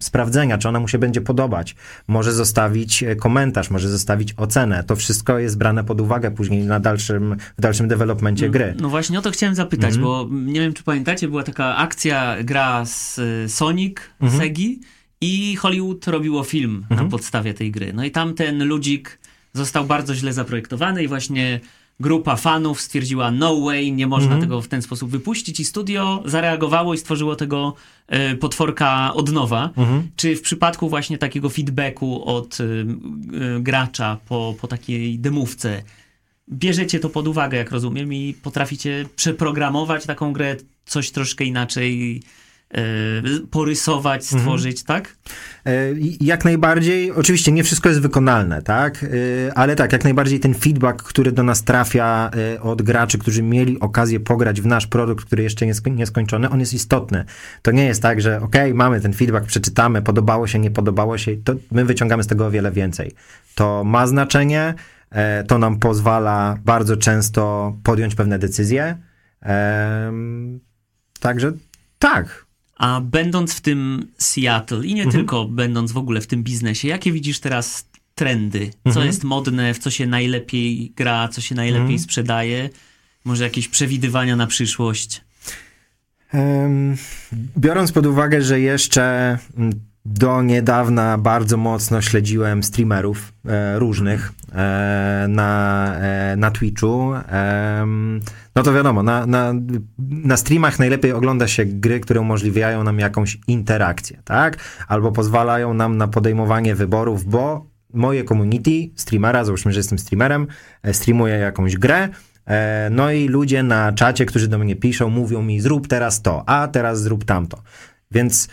sprawdzenia, czy ona mu się będzie podobać. Może zostawić komentarz, może zostawić ocenę. To wszystko jest brane pod uwagę później na dalszym, w dalszym developmencie no, gry. No właśnie o to chciałem zapytać, mm -hmm. bo nie wiem, czy pamiętacie, była taka akcja, gra z Sonic, mm -hmm. Segi i Hollywood robiło film mm -hmm. na mhm. podstawie tej gry. No i tam ten ludzik został bardzo źle zaprojektowany i właśnie grupa fanów stwierdziła no way, nie można -hmm. tego w ten sposób wypuścić i studio zareagowało i stworzyło tego e, potworka od nowa. Czy w przypadku właśnie takiego feedbacku od e, e, gracza po, po takiej demówce bierzecie to pod uwagę, jak rozumiem, i potraficie przeprogramować taką grę coś troszkę inaczej E, porysować, mhm. stworzyć, mhm. tak? E, jak najbardziej, oczywiście nie wszystko jest wykonalne, tak? E, ale tak, jak najbardziej ten feedback, który do nas trafia od graczy, którzy mieli okazję pograć w nasz produkt, który jeszcze jest nieskończony, on jest istotny. To nie jest tak, że ok, mamy ten feedback, przeczytamy, podobało się, nie podobało się, to my wyciągamy z tego o wiele więcej. To ma znaczenie, to nam pozwala bardzo często podjąć pewne decyzje. Także tak, a będąc w tym Seattle i nie mhm. tylko będąc w ogóle w tym biznesie, jakie widzisz teraz trendy? Co mhm. jest modne, w co się najlepiej gra, co się najlepiej mhm. sprzedaje? Może jakieś przewidywania na przyszłość? biorąc pod uwagę, że jeszcze do niedawna bardzo mocno śledziłem streamerów e, różnych e, na, e, na Twitchu. no to wiadomo, na, na, na streamach najlepiej ogląda się gry, które umożliwiają nam jakąś interakcję, tak? Albo pozwalają nam na podejmowanie wyborów, bo moje community streamera, załóżmy, że jestem streamerem, e, streamuję jakąś grę, e, no i ludzie na czacie, którzy do mnie piszą, mówią mi zrób teraz to, a teraz zrób tamto. Więc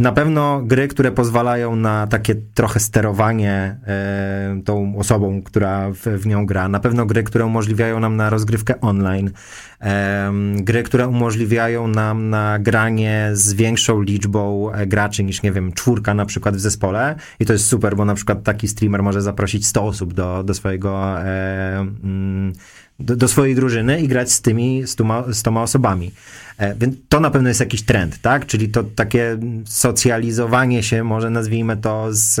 na pewno gry, które pozwalają na takie trochę sterowanie e, tą osobą, która w, w, nią gra. Na pewno gry, które umożliwiają nam na rozgrywkę online. E, gry, które umożliwiają nam na granie z większą liczbą graczy niż, nie wiem, czwórka na przykład w zespole. I to jest super, bo na przykład taki streamer może zaprosić 100 osób do, do swojego mm, do, do, swojej drużyny i grać z tymi stoma osobami. E, więc to na pewno jest jakiś trend, tak? Czyli to takie socjalizowanie się, może nazwijmy to z,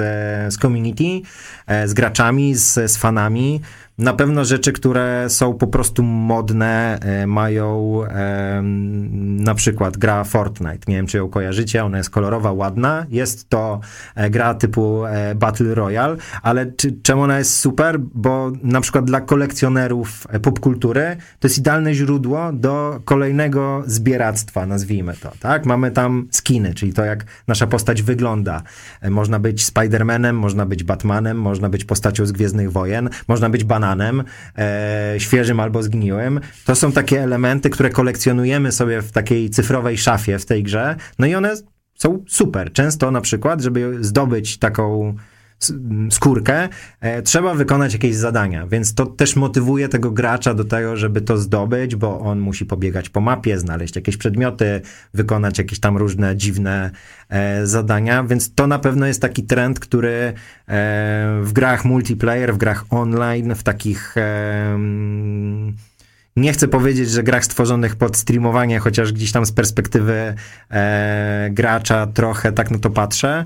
z community, e, z graczami, z, z fanami, na pewno rzeczy, które są po prostu modne, e, mają e, na przykład gra Fortnite. Nie wiem, czy ją kojarzycie, ona jest kolorowa, ładna. Jest to e, gra typu Battle Royale, ale czy, czemu ona jest super? Bo na przykład dla kolekcjonerów popkultury to jest idealne źródło do kolejnego zbieractwa, nazwijmy to, tak? Mamy tam skiny, czyli to, jak nasza postać wygląda. Można być Spider-Manem, można być Batmanem, można być postacią z Gwiezdnych Wojen, można być bananem, bananem, e, świeżym albo zgniłym. To są takie elementy, które kolekcjonujemy sobie w takiej cyfrowej szafie w tej grze. No i one są super. Często na przykład, żeby zdobyć taką skórkę, e, trzeba wykonać jakieś zadania, więc to też motywuje tego gracza do tego, żeby to zdobyć, bo on musi pobiegać po mapie, znaleźć jakieś przedmioty, wykonać jakieś tam różne dziwne e, zadania, więc to na pewno jest taki trend, który e, w grach multiplayer, w grach online, w takich e, nie chcę powiedzieć, że grach stworzonych pod streamowanie, chociaż gdzieś tam z perspektywy gracza trochę tak na to patrzę.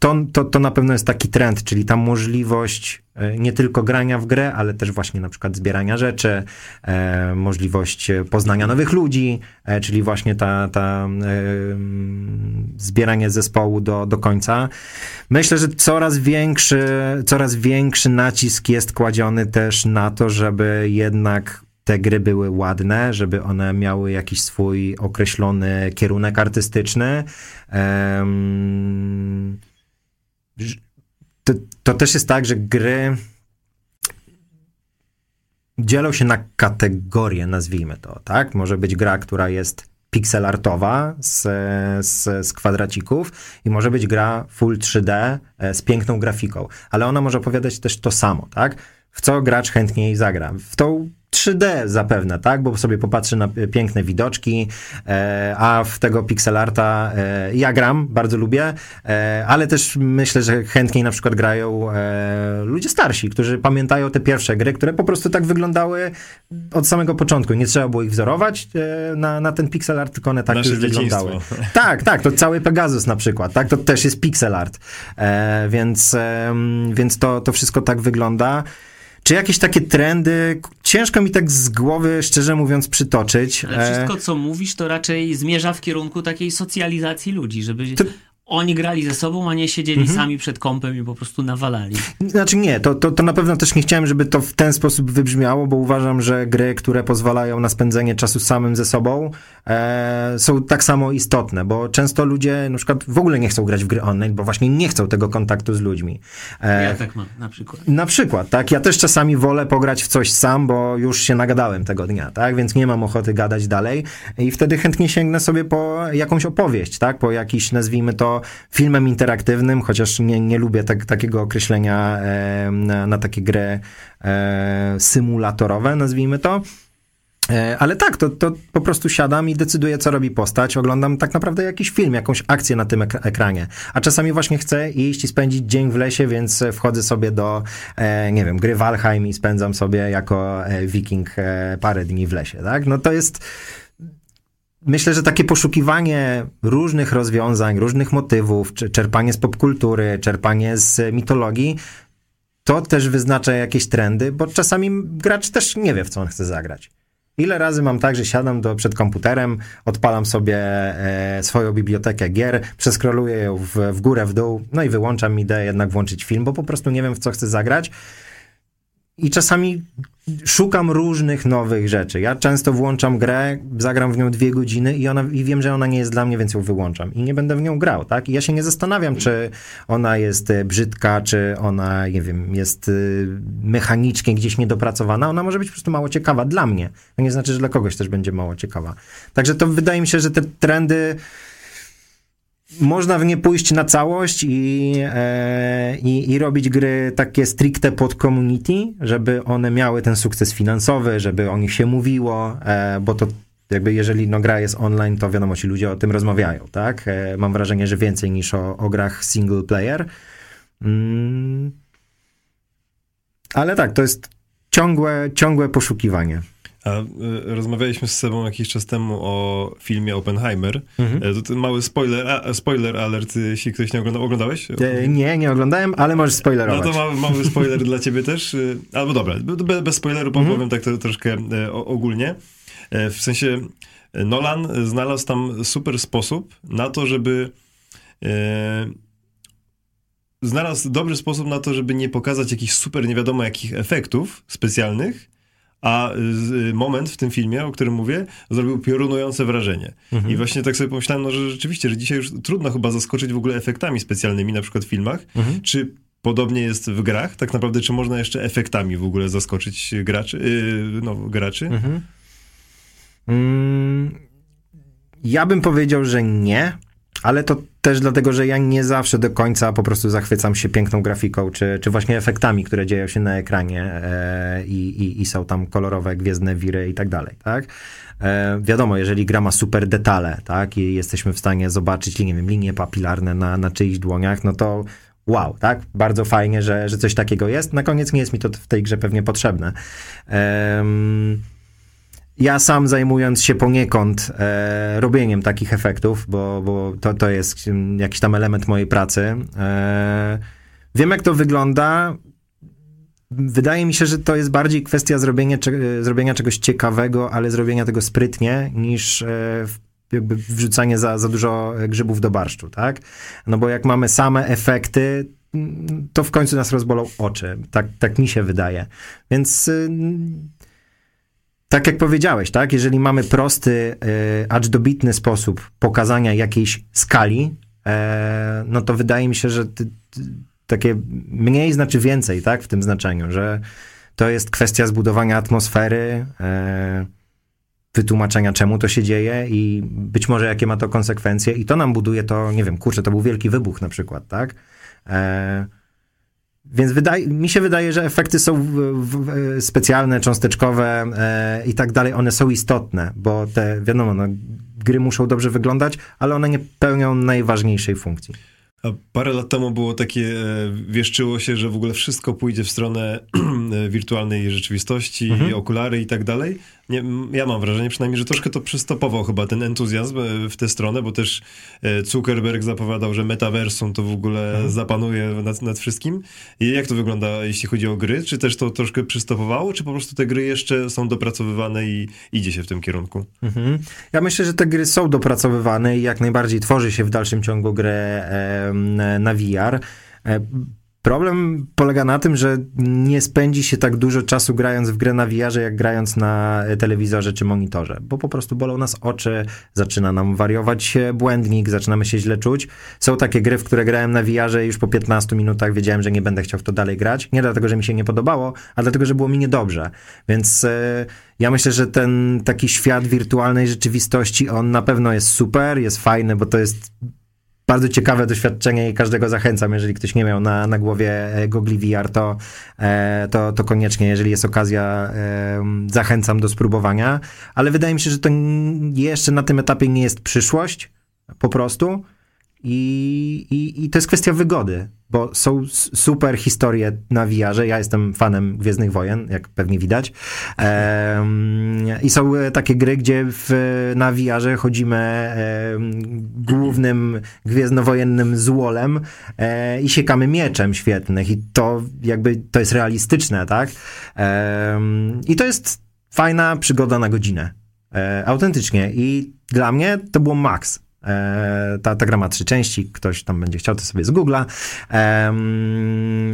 To, to, to na pewno jest taki trend, czyli ta możliwość e, nie tylko grania w grę, ale też właśnie na przykład zbierania rzeczy, e, możliwość poznania nowych ludzi, e, czyli właśnie ta, ta e, zbieranie zespołu do, do końca. Myślę, że coraz większy, coraz większy nacisk jest kładziony też na to, żeby jednak te gry były ładne, żeby one miały jakiś swój określony kierunek artystyczny. To, to też jest tak, że gry dzielą się na kategorie, nazwijmy to, tak? Może być gra, która jest pixel artowa z, z, z kwadracików i może być gra full 3D e, z piękną grafiką, ale ona może opowiadać też to samo, tak? W co gracz chętniej zagra? W tą 3D zapewne, tak? Bo sobie popatrzy na piękne widoczki, e, a w tego pixelarta e, ja gram, bardzo lubię, e, ale też myślę, że chętniej na przykład grają e, ludzie starsi, którzy pamiętają te pierwsze gry, które po prostu tak wyglądały od samego początku. Nie trzeba było ich wzorować e, na, na ten pixelart, tylko one tak Nasze już wyglądały. (laughs) Tak, tak, to cały Pegasus na przykład, tak? To też jest pixel art. E, więc więc to, to wszystko tak wygląda. Czy jakieś takie trendy? Ciężko mi tak z głowy, szczerze mówiąc, przytoczyć. Ale E, wszystko, co mówisz, to raczej zmierza w kierunku takiej socjalizacji ludzi, żeby To- oni grali ze sobą, a nie siedzieli sami przed kąpem i po prostu nawalali. Znaczy nie, to, to, to na pewno też nie chciałem, żeby to w ten sposób wybrzmiało, bo uważam, że gry, które pozwalają na spędzenie czasu samym ze sobą, e, są tak samo istotne, bo często ludzie na przykład w ogóle nie chcą grać w gry online, bo właśnie nie chcą tego kontaktu z ludźmi. E, Ja tak mam na przykład. Na przykład, tak? Ja też czasami wolę pograć w coś sam, bo już się nagadałem tego dnia, tak? Więc nie mam ochoty gadać dalej i wtedy chętnie sięgnę sobie po jakąś opowieść, tak? Po jakiś, nazwijmy to, filmem interaktywnym, chociaż nie, nie lubię tak, takiego określenia e, na, na takie gry e, symulatorowe, nazwijmy to. E, Ale tak, to, to po prostu siadam i decyduję, co robi postać. Oglądam tak naprawdę jakiś film, jakąś akcję na tym ek- ekranie. A czasami właśnie chcę iść i spędzić dzień w lesie, więc wchodzę sobie do, e, nie wiem, gry Valheim i spędzam sobie jako e, wiking parę dni w lesie, tak? No to jest... Myślę, że takie poszukiwanie różnych rozwiązań, różnych motywów, czerpanie z popkultury, czerpanie z mitologii, to też wyznacza jakieś trendy, bo czasami gracz też nie wie, w co on chce zagrać. Ile razy mam tak, że siadam do, przed komputerem, odpalam sobie e, swoją bibliotekę gier, przeskroluję ją w, w górę, w dół, no i wyłączam, idę jednak włączyć film, bo po prostu nie wiem, w co chcę zagrać. I czasami szukam różnych nowych rzeczy. Ja często włączam grę, zagram w nią dwie godziny i, ona, i wiem, że ona nie jest dla mnie, więc ją wyłączam. I nie będę w nią grał, tak? I ja się nie zastanawiam, czy ona jest e, brzydka, czy ona, nie wiem, jest y, mechanicznie gdzieś niedopracowana. Ona może być po prostu mało ciekawa dla mnie. To nie znaczy, że dla kogoś też będzie mało ciekawa. Także to wydaje mi się, że te trendy można w nie pójść na całość i, e, i, i robić gry takie stricte pod community, żeby one miały ten sukces finansowy, żeby o nich się mówiło, e, bo to jakby jeżeli no, gra jest online, to wiadomo, ci ludzie o tym rozmawiają, tak? E, mam wrażenie, że więcej niż o, o grach single player. Mm. Ale tak, to jest ciągłe, ciągłe poszukiwanie. A y, rozmawialiśmy z sobą jakiś czas temu o filmie Oppenheimer. Mhm. E, To mały spoiler, a, spoiler alert, jeśli ktoś nie oglądał. Oglądałeś? E, nie, nie oglądałem, ale możesz No spoilerować. to mały, mały spoiler dla ciebie też. y, Albo dobra, be- bez spoileru Mhm. powiem tak to troszkę e, o- ogólnie. E, W sensie Nolan znalazł tam super sposób na to, żeby e, znalazł dobry sposób na to, żeby nie pokazać jakichś super nie wiadomo jakich efektów specjalnych, a z- moment w tym filmie, o którym mówię, zrobił piorunujące wrażenie. Mhm. I właśnie tak sobie pomyślałem, no, że rzeczywiście, że dzisiaj już trudno chyba zaskoczyć w ogóle efektami specjalnymi, na przykład w filmach. Mhm. Czy podobnie jest w grach? Tak naprawdę, czy można jeszcze efektami w ogóle zaskoczyć graczy? Yy, no, graczy? Mhm. Mm, ja bym powiedział, że nie, ale to też dlatego, że ja nie zawsze do końca po prostu zachwycam się piękną grafiką, czy, czy właśnie efektami, które dzieją się na ekranie e, i, i, są tam kolorowe, gwiezdne wiry i tak dalej, tak? E, wiadomo, jeżeli gra ma super detale, tak, i jesteśmy w stanie zobaczyć, nie wiem, linie papilarne na, na czyichś dłoniach, no to wow, tak? Bardzo fajnie, że, że coś takiego jest. Na koniec nie jest mi to w tej grze pewnie potrzebne. Em, ja sam zajmując się poniekąd e, robieniem takich efektów, bo, bo to, to jest mm, jakiś tam element mojej pracy, e, wiem jak to wygląda. Wydaje mi się, że to jest bardziej kwestia zrobienia, cze- zrobienia czegoś ciekawego, ale zrobienia tego sprytnie, niż e, jakby wrzucanie za, za dużo grzybów do barszczu, tak? No bo jak mamy same efekty, mm, to w końcu nas rozbolą oczy. Tak, tak mi się wydaje. Więc y, tak jak powiedziałeś, tak? Jeżeli mamy prosty, y, acz dobitny sposób pokazania jakiejś skali, e, no to wydaje mi się, że ty, ty, takie mniej znaczy więcej, tak? W tym znaczeniu, że to jest kwestia zbudowania atmosfery, e, wytłumaczenia, czemu to się dzieje i być może jakie ma to konsekwencje i to nam buduje to, nie wiem, kurczę, to był wielki wybuch na przykład, tak? E, Więc wydaje, mi się wydaje, że efekty są w, w, specjalne, cząsteczkowe e, i tak dalej, one są istotne, bo te, wiadomo, no, gry muszą dobrze wyglądać, ale one nie pełnią najważniejszej funkcji. A parę lat temu było takie, e, wieszczyło się, że w ogóle wszystko pójdzie w stronę (clears throat) e, wirtualnej rzeczywistości, mhm. okulary i tak dalej. Nie, ja mam wrażenie przynajmniej, że troszkę to przystopował chyba ten entuzjazm e, w tę stronę, bo też Zuckerberg zapowiadał, że metaversum to w ogóle mhm. zapanuje nad, nad wszystkim. I jak to wygląda, jeśli chodzi o gry? Czy też to troszkę przystopowało, czy po prostu te gry jeszcze są dopracowywane i idzie się w tym kierunku? Mhm. Ja myślę, że te gry są dopracowywane i jak najbardziej tworzy się w dalszym ciągu grę e, na VR. Problem polega na tym, że nie spędzi się tak dużo czasu grając w grę na VR, jak grając na telewizorze czy monitorze, bo po prostu bolą nas oczy, zaczyna nam wariować błędnik, zaczynamy się źle czuć. Są takie gry, w które grałem na VR już po 15 minutach wiedziałem, że nie będę chciał w to dalej grać. Nie dlatego, że mi się nie podobało, a dlatego, że było mi niedobrze. Więc e, ja myślę, że ten taki świat wirtualnej rzeczywistości, on na pewno jest super, jest fajny, bo to jest bardzo ciekawe doświadczenie i każdego zachęcam, jeżeli ktoś nie miał na, na głowie e, Google VR, to, e, to, to koniecznie, jeżeli jest okazja, zachęcam do spróbowania, ale wydaje mi się, że to jeszcze na tym etapie nie jest przyszłość, po prostu, i, i, I to jest kwestia wygody, bo są super historie na VR-ze. Ja jestem fanem Gwiezdnych Wojen, jak pewnie widać. Um, I są takie gry, gdzie w, na VR-ze chodzimy um, głównym gwiezdnowojennym złolem um, i siekamy mieczem świetnych. I to jakby to jest realistyczne, tak? I to jest fajna przygoda na godzinę. E, autentycznie. I dla mnie to było maks E, ta, ta gra ma trzy części, ktoś tam będzie chciał, to sobie z Google'a.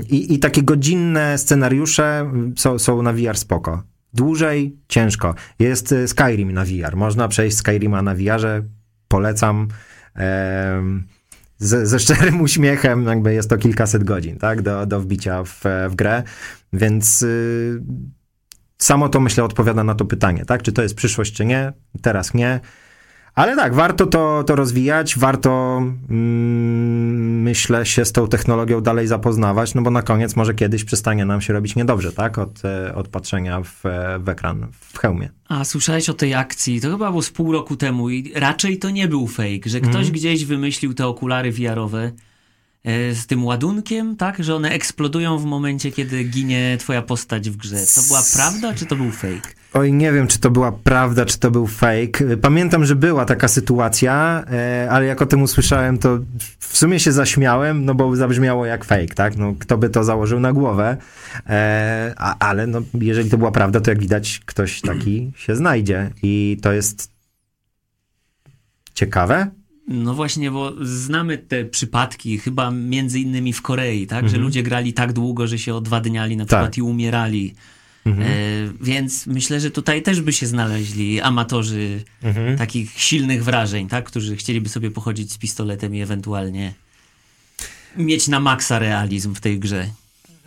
I, I takie godzinne scenariusze są, są na VR spoko. Dłużej, ciężko. Jest e, Skyrim na VR. Można przejść Skyrima na VR-ze. Polecam. Ze, ze, szczerym (laughs) uśmiechem, jakby jest to kilkaset godzin, tak, do, do wbicia w, w grę, więc y, samo to myślę odpowiada na to pytanie, tak, czy to jest przyszłość, czy nie, teraz nie, ale tak, warto to, to rozwijać, warto mm, myślę się z tą technologią dalej zapoznawać, no bo na koniec może kiedyś przestanie nam się robić niedobrze, tak? Od, e, od patrzenia w, w ekran w hełmie. A słyszałeś o tej akcji? To chyba było z pół roku temu i raczej to nie był fake, że ktoś mm. gdzieś wymyślił te okulary VR-owe e, z tym ładunkiem, tak? Że one eksplodują w momencie, kiedy ginie twoja postać w grze. To była prawda, czy to był fake? Oj, nie wiem, czy to była prawda, czy to był fake. Pamiętam, że była taka sytuacja, e, ale jak o tym usłyszałem, to w sumie się zaśmiałem, no bo zabrzmiało jak fake, tak? No, kto by to założył na głowę? E, ale no, jeżeli to była prawda, to jak widać, ktoś taki się znajdzie. I to jest ciekawe. No właśnie, bo znamy te przypadki, chyba między innymi w Korei, tak? Mhm. Że ludzie grali tak długo, że się odwadniali na przykład tak. i umierali. Mhm. E, więc myślę, że tutaj też by się znaleźli amatorzy mhm. takich silnych wrażeń, tak? którzy chcieliby sobie pochodzić z pistoletem i ewentualnie mieć na maksa realizm w tej grze.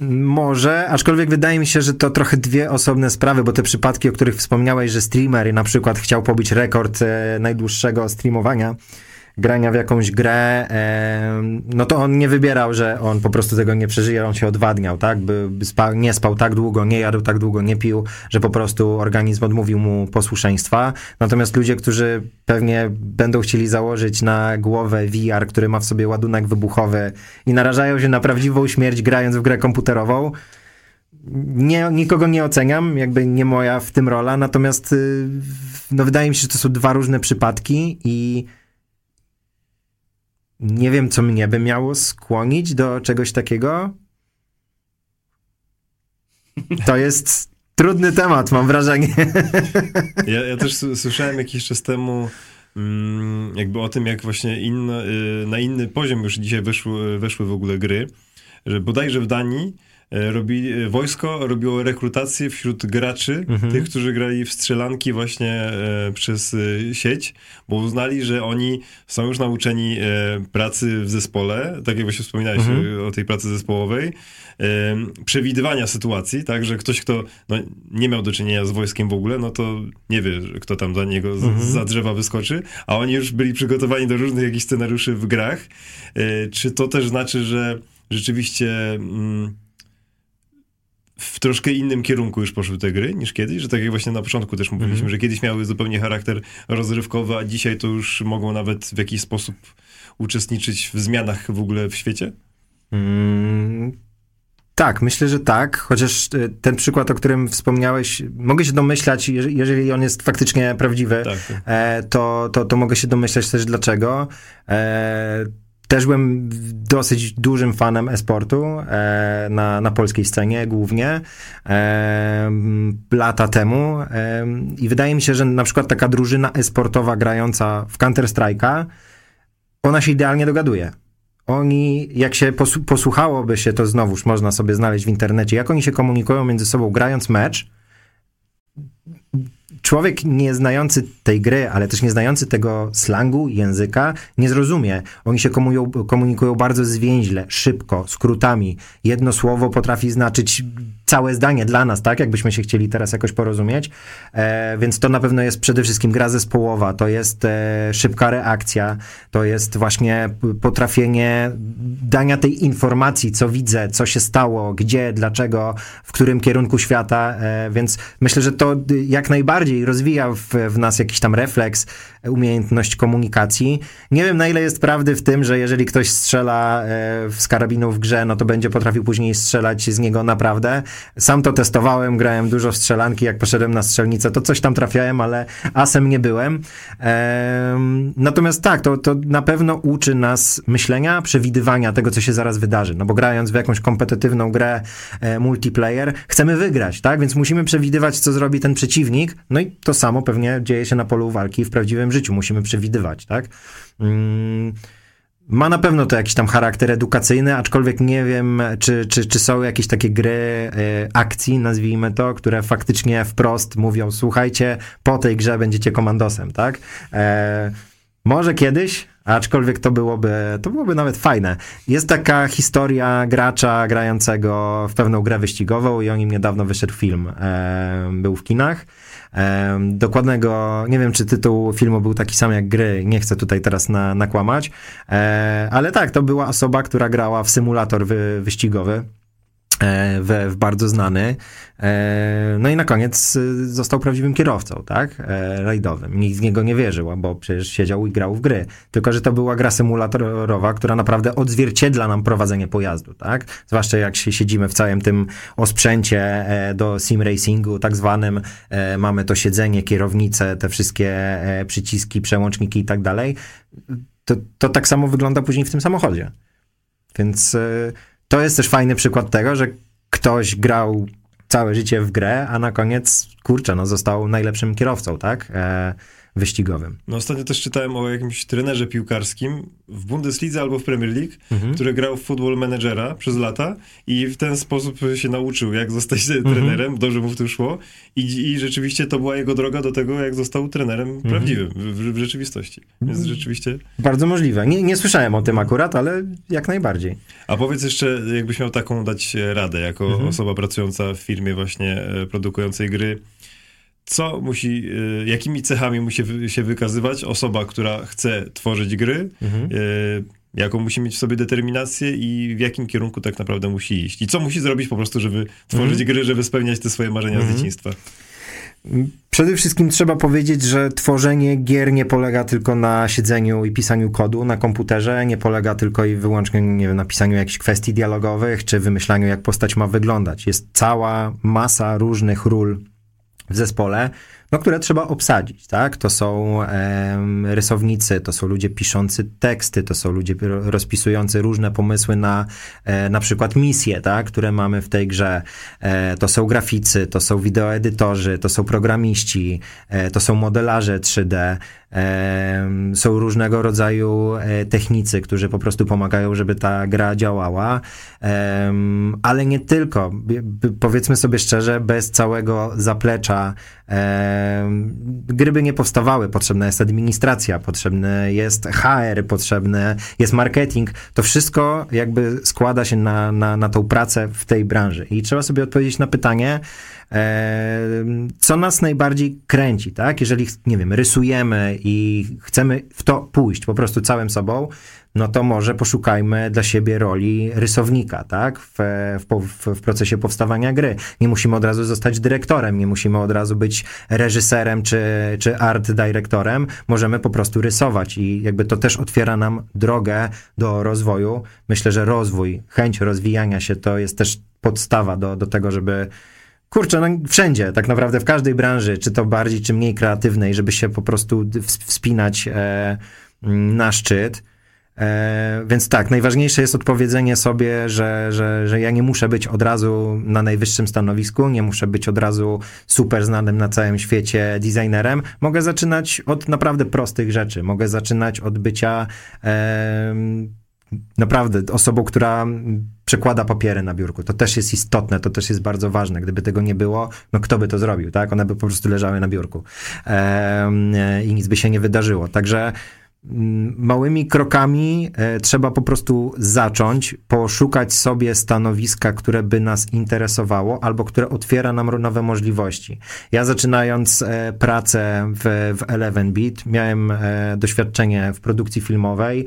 Może, aczkolwiek wydaje mi się, że to trochę dwie osobne sprawy, bo te przypadki, o których wspomniałeś, że streamer na przykład chciał pobić rekord e, najdłuższego streamowania, grania w jakąś grę, no to on nie wybierał, że on po prostu tego nie przeżyje, on się odwadniał, tak? By, spał, nie spał tak długo, nie jadł tak długo, nie pił, że po prostu organizm odmówił mu posłuszeństwa. Natomiast ludzie, którzy pewnie będą chcieli założyć na głowę VR, który ma w sobie ładunek wybuchowy i narażają się na prawdziwą śmierć grając w grę komputerową, nie, nikogo nie oceniam, jakby nie moja w tym rola, natomiast y, no wydaje mi się, że to są dwa różne przypadki i nie wiem, co mnie by miało skłonić do czegoś takiego. To jest trudny temat, mam wrażenie. Ja, ja też słyszałem jakiś czas temu mm, jakby o tym, jak właśnie inno, y, na inny poziom już dzisiaj weszły, weszły w ogóle gry, że bodajże w Danii E, robi, e, wojsko robiło rekrutację wśród graczy, mhm. tych, którzy grali w strzelanki właśnie e, przez sieć, bo uznali, że oni są już nauczeni pracy w zespole, tak jak właśnie wspominałeś mhm. o tej pracy zespołowej, przewidywania sytuacji, tak, że ktoś, kto no, nie miał do czynienia z wojskiem w ogóle, no to nie wie, kto tam za niego mhm. za drzewa wyskoczy, a oni już byli przygotowani do różnych jakichś scenariuszy w grach. czy to też znaczy, że rzeczywiście... Mm, w troszkę innym kierunku już poszły te gry niż kiedyś, że tak jak właśnie na początku też mówiliśmy, mm -hmm. że kiedyś miały zupełnie charakter rozrywkowy, a dzisiaj to już mogą nawet w jakiś sposób uczestniczyć w zmianach w ogóle w świecie? Mm, tak, myślę, że tak, chociaż e, ten przykład, o którym wspomniałeś, mogę się domyślać, jeżeli on jest faktycznie prawdziwy, tak, tak. E, to, to, to mogę się domyślać też dlaczego. E, też byłem dosyć dużym fanem e-sportu e, na, na polskiej scenie głównie e, lata temu e, i wydaje mi się, że na przykład taka drużyna e-sportowa grająca w Counter-Strike'a ona się idealnie dogaduje. Oni, jak się posłuchałoby się, to znowuż można sobie znaleźć w internecie, jak oni się komunikują między sobą grając mecz, człowiek nie znający tej gry, ale też nie znający tego slangu, języka, nie zrozumie. Oni się komunikują, komunikują bardzo zwięźle, szybko, skrótami. Jedno słowo potrafi znaczyć całe zdanie dla nas, tak? Jakbyśmy się chcieli teraz jakoś porozumieć. E, więc to na pewno jest przede wszystkim gra zespołowa, to jest e, szybka reakcja, to jest właśnie potrafienie dania tej informacji, co widzę, co się stało, gdzie, dlaczego, w którym kierunku świata, e, więc myślę, że to jak najbardziej rozwija w, w nas jakiś tam refleks, umiejętność komunikacji. Nie wiem, na ile jest prawdy w tym, że jeżeli ktoś strzela e, z karabinu w grze, no to będzie potrafił później strzelać z niego naprawdę. Sam to testowałem, grałem dużo w strzelanki, jak poszedłem na strzelnicę, to coś tam trafiałem, ale asem nie byłem. Natomiast tak, to, to na pewno uczy nas myślenia, przewidywania tego, co się zaraz wydarzy. No bo grając w jakąś kompetytywną grę e, multiplayer, chcemy wygrać, tak? Więc musimy przewidywać, co zrobi ten przeciwnik. No i to samo pewnie dzieje się na polu walki w prawdziwym życiu. Musimy przewidywać, tak? Mm ma na pewno to jakiś tam charakter edukacyjny, aczkolwiek nie wiem, czy, czy, czy są jakieś takie gry y, akcji, nazwijmy to, które faktycznie wprost mówią, słuchajcie, po tej grze będziecie komandosem, tak? E, może kiedyś, aczkolwiek to byłoby, to byłoby nawet fajne. Jest taka historia gracza grającego w pewną grę wyścigową i o nim niedawno wyszedł film. E, był w kinach. Dokładnego, nie wiem czy tytuł filmu był taki sam jak gry, nie chcę tutaj teraz na, nakłamać, e, ale tak, to była osoba, która grała w symulator wy, wyścigowy w, w bardzo znany. E, no i na koniec e, został prawdziwym kierowcą, tak? Rajdowym. Nikt z niego nie wierzył, bo przecież siedział i grał w gry. Tylko, że to była gra symulatorowa, która naprawdę odzwierciedla nam prowadzenie pojazdu, tak? Zwłaszcza jak się siedzimy w całym tym osprzęcie do sim racingu, tak zwanym. Mamy to siedzenie, kierownicę, te wszystkie przyciski, przełączniki i tak dalej. To, to tak samo wygląda później w tym samochodzie. Więc to jest też fajny przykład tego, że ktoś grał całe życie w grę, a na koniec, kurczę, no został najlepszym kierowcą, tak? E, wyścigowym. No ostatnio też czytałem o jakimś trenerze piłkarskim w Bundeslidze albo w Premier League, mhm. który grał w football managera przez lata i w ten sposób się nauczył, jak zostać (laughs) mhm. trenerem, dobrze mu w tym szło I, i rzeczywiście to była jego droga do tego, jak został trenerem mhm. prawdziwym w, w, rzeczywistości. Więc rzeczywiście... Bardzo możliwe. Nie, nie słyszałem o tym akurat, ale jak najbardziej. A powiedz jeszcze, jakbyś miał taką dać radę, jako mhm. osoba pracująca w firmie właśnie e, produkującej gry, co musi, y, jakimi cechami musi się wykazywać osoba, która chce tworzyć gry, mhm. Y, jaką musi mieć w sobie determinację i w jakim kierunku tak naprawdę musi iść. I co musi zrobić po prostu, żeby tworzyć mhm. gry, żeby spełniać te swoje marzenia mhm. z dzieciństwa. Przede wszystkim trzeba powiedzieć, że tworzenie gier nie polega tylko na siedzeniu i pisaniu kodu na komputerze, nie polega tylko i wyłącznie nie wiem, na pisaniu jakichś kwestii dialogowych, czy wymyślaniu, jak postać ma wyglądać. Jest cała masa różnych ról w zespole, no, które trzeba obsadzić, tak? To są rysownicy, to są ludzie piszący teksty, to są ludzie rozpisujący różne pomysły na e, na przykład misje, tak? Które mamy w tej grze. E, to są graficy, to są wideoedytorzy, to są programiści, e, to są modelarze 3D, są różnego rodzaju e, technicy, którzy po prostu pomagają, żeby ta gra działała, ale nie tylko. Powiedzmy sobie szczerze, bez całego zaplecza gry by nie powstawały. Potrzebna jest administracja, potrzebny jest HR, potrzebny jest marketing. To wszystko jakby składa się na, na, na tą pracę w tej branży. I trzeba sobie odpowiedzieć na pytanie, co nas najbardziej kręci, tak? Jeżeli, nie wiem, rysujemy i chcemy w to pójść po prostu całym sobą, no to może poszukajmy dla siebie roli rysownika, tak? W, w, w, procesie powstawania gry. Nie musimy od razu zostać dyrektorem, nie musimy od razu być reżyserem czy, czy art dyrektorem. Możemy po prostu rysować i jakby to też otwiera nam drogę do rozwoju. Myślę, że rozwój, chęć rozwijania się to jest też podstawa do, do tego, żeby kurczę, no wszędzie, tak naprawdę w każdej branży, czy to bardziej, czy mniej kreatywnej, żeby się po prostu wspinać e, na szczyt. E, więc tak, najważniejsze jest odpowiedzenie sobie, że, że, że ja nie muszę być od razu na najwyższym stanowisku, nie muszę być od razu super znanym na całym świecie designerem. Mogę zaczynać od naprawdę prostych rzeczy. Mogę zaczynać od bycia e, naprawdę osobą, która przekłada papiery na biurku. To też jest istotne, to też jest bardzo ważne. Gdyby tego nie było, no kto by to zrobił, tak? One by po prostu leżały na biurku e, i nic by się nie wydarzyło. Także małymi krokami e, trzeba po prostu zacząć, poszukać sobie stanowiska, które by nas interesowało albo które otwiera nam nowe możliwości. Ja zaczynając e, pracę w, w Eleven Beat, miałem e, doświadczenie w produkcji filmowej,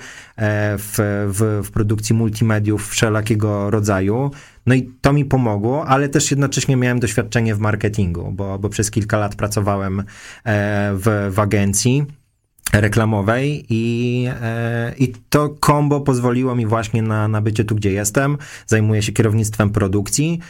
w, w, w produkcji multimediów wszelakiego rodzaju. No i to mi pomogło, ale też jednocześnie miałem doświadczenie w marketingu, bo, bo przez kilka lat pracowałem w, w agencji reklamowej i, e, i to kombo pozwoliło mi właśnie na, na bycie tu, gdzie jestem. Zajmuję się kierownictwem produkcji.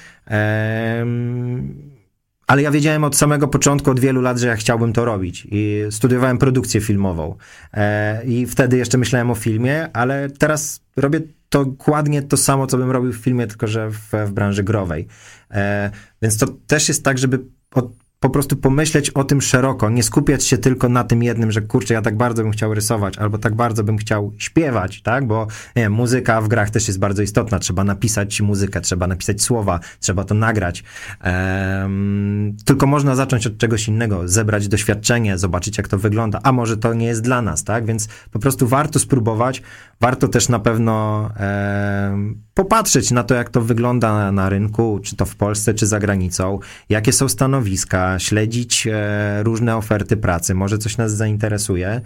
Ale ja wiedziałem od samego początku, od wielu lat, że ja chciałbym to robić. I studiowałem produkcję filmową. E, I wtedy jeszcze myślałem o filmie, ale teraz robię dokładnie to samo, co bym robił w filmie, tylko że w, w branży growej. E, więc to też jest tak, żeby od po prostu pomyśleć o tym szeroko, nie skupiać się tylko na tym jednym, że kurczę, ja tak bardzo bym chciał rysować, albo tak bardzo bym chciał śpiewać, tak? Bo nie muzyka w grach też jest bardzo istotna. Trzeba napisać muzykę, trzeba napisać słowa, trzeba to nagrać. Ehm, tylko można zacząć od czegoś innego, zebrać doświadczenie, zobaczyć, jak to wygląda. A może to nie jest dla nas, tak? Więc po prostu warto spróbować. Warto też na pewno ehm, popatrzeć na to, jak to wygląda na, na, rynku, czy to w Polsce, czy za granicą, jakie są stanowiska, śledzić e, różne oferty pracy, może coś nas zainteresuje.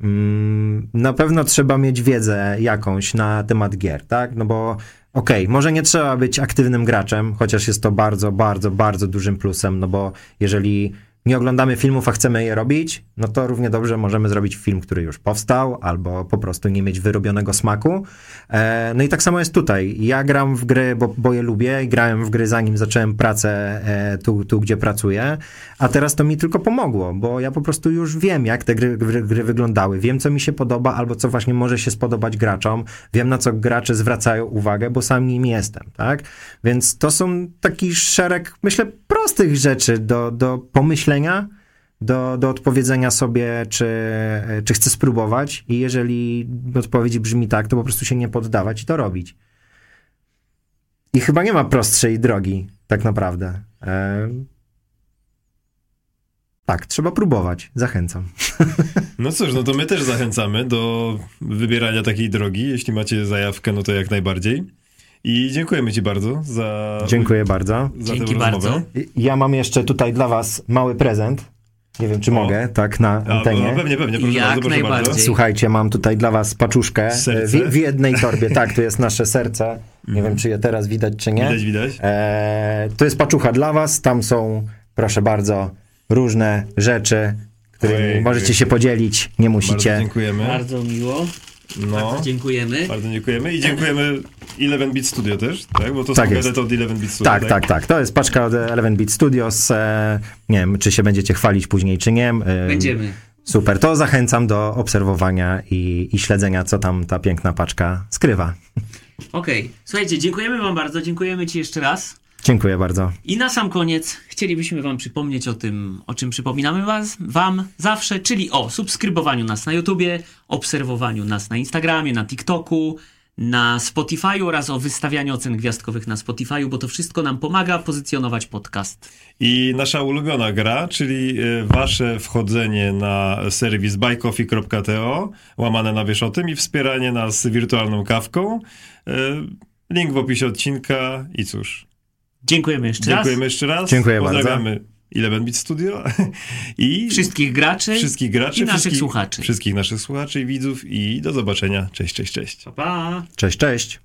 Mm, na pewno trzeba mieć wiedzę jakąś na temat gier, tak? No bo okej, okay, może nie trzeba być aktywnym graczem, chociaż jest to bardzo, bardzo, bardzo dużym plusem, no bo jeżeli nie oglądamy filmów, a chcemy je robić, no to równie dobrze możemy zrobić film, który już powstał, albo po prostu nie mieć wyrobionego smaku. E, no i tak samo jest tutaj. Ja gram w gry, bo, bo je lubię, grałem w gry zanim zacząłem pracę e, tu, tu, gdzie pracuję, a teraz to mi tylko pomogło, bo ja po prostu już wiem, jak te gry, gry, gry wyglądały, wiem, co mi się podoba, albo co właśnie może się spodobać graczom, wiem, na co gracze zwracają uwagę, bo sam nim jestem, tak? Więc to są taki szereg, myślę, prostych rzeczy do, do pomyślenia, do, do odpowiedzenia sobie, czy, czy chcę spróbować i jeżeli odpowiedź brzmi tak, to po prostu się nie poddawać i to robić. I chyba nie ma prostszej drogi, tak naprawdę. E... Tak, trzeba próbować. Zachęcam. (laughs) No cóż, no to my też zachęcamy do wybierania takiej drogi. Jeśli macie zajawkę, no to jak najbardziej. I dziękujemy Ci bardzo za. Dziękuję bardzo. Za Dzięki bardzo. Ja mam jeszcze tutaj dla Was mały prezent. Nie wiem, czy o. mogę, tak, na antenie. A, no, pewnie, pewnie, proszę Jak bardzo, proszę najbardziej. bardzo. Słuchajcie, mam tutaj dla was paczuszkę w, w, jednej torbie. Tak, to jest nasze serce. Nie wiem, czy je teraz widać, czy nie. Widać, widać. E, to jest paczucha dla was. Tam są, proszę bardzo, różne rzeczy, którymi Ojej, możecie się podzielić. Nie musicie. Bardzo dziękujemy. Bardzo miło. No. Bardzo dziękujemy. Bardzo dziękujemy i dziękujemy 11 Bit Studio też, tak? Bo to tak są jest. od 11 Bit Studio. Tak, tak, tak, tak. To jest paczka od 11 Bit Studios. E, nie wiem, czy się będziecie chwalić później, czy nie. E, Będziemy. Super, to zachęcam do obserwowania i, i śledzenia, co tam ta piękna paczka skrywa. Okej, okay. słuchajcie, dziękujemy wam bardzo, dziękujemy ci jeszcze raz. Dziękuję bardzo. I na sam koniec chcielibyśmy Wam przypomnieć o tym, o czym przypominamy was, Wam zawsze, czyli o subskrybowaniu nas na YouTubie, obserwowaniu nas na Instagramie, na TikToku, na Spotify oraz o wystawianiu ocen gwiazdkowych na Spotify, bo to wszystko nam pomaga pozycjonować podcast. I nasza ulubiona gra, czyli e, wasze wchodzenie na serwis buycoffee.to, łamane na wiesz o tym i wspieranie nas wirtualną kawką. E, link w opisie odcinka i cóż. Dziękujemy jeszcze Dziękujemy raz. Dziękujemy jeszcze raz. Dziękuję Pozdrawiamy bardzo. Eleven Beat Studio i Wszystkich graczy wszystkich graczy, i naszych wszystkich, słuchaczy. wszystkich naszych słuchaczy i widzów i do zobaczenia. Cześć, cześć, cześć. Pa, pa! Cześć, cześć.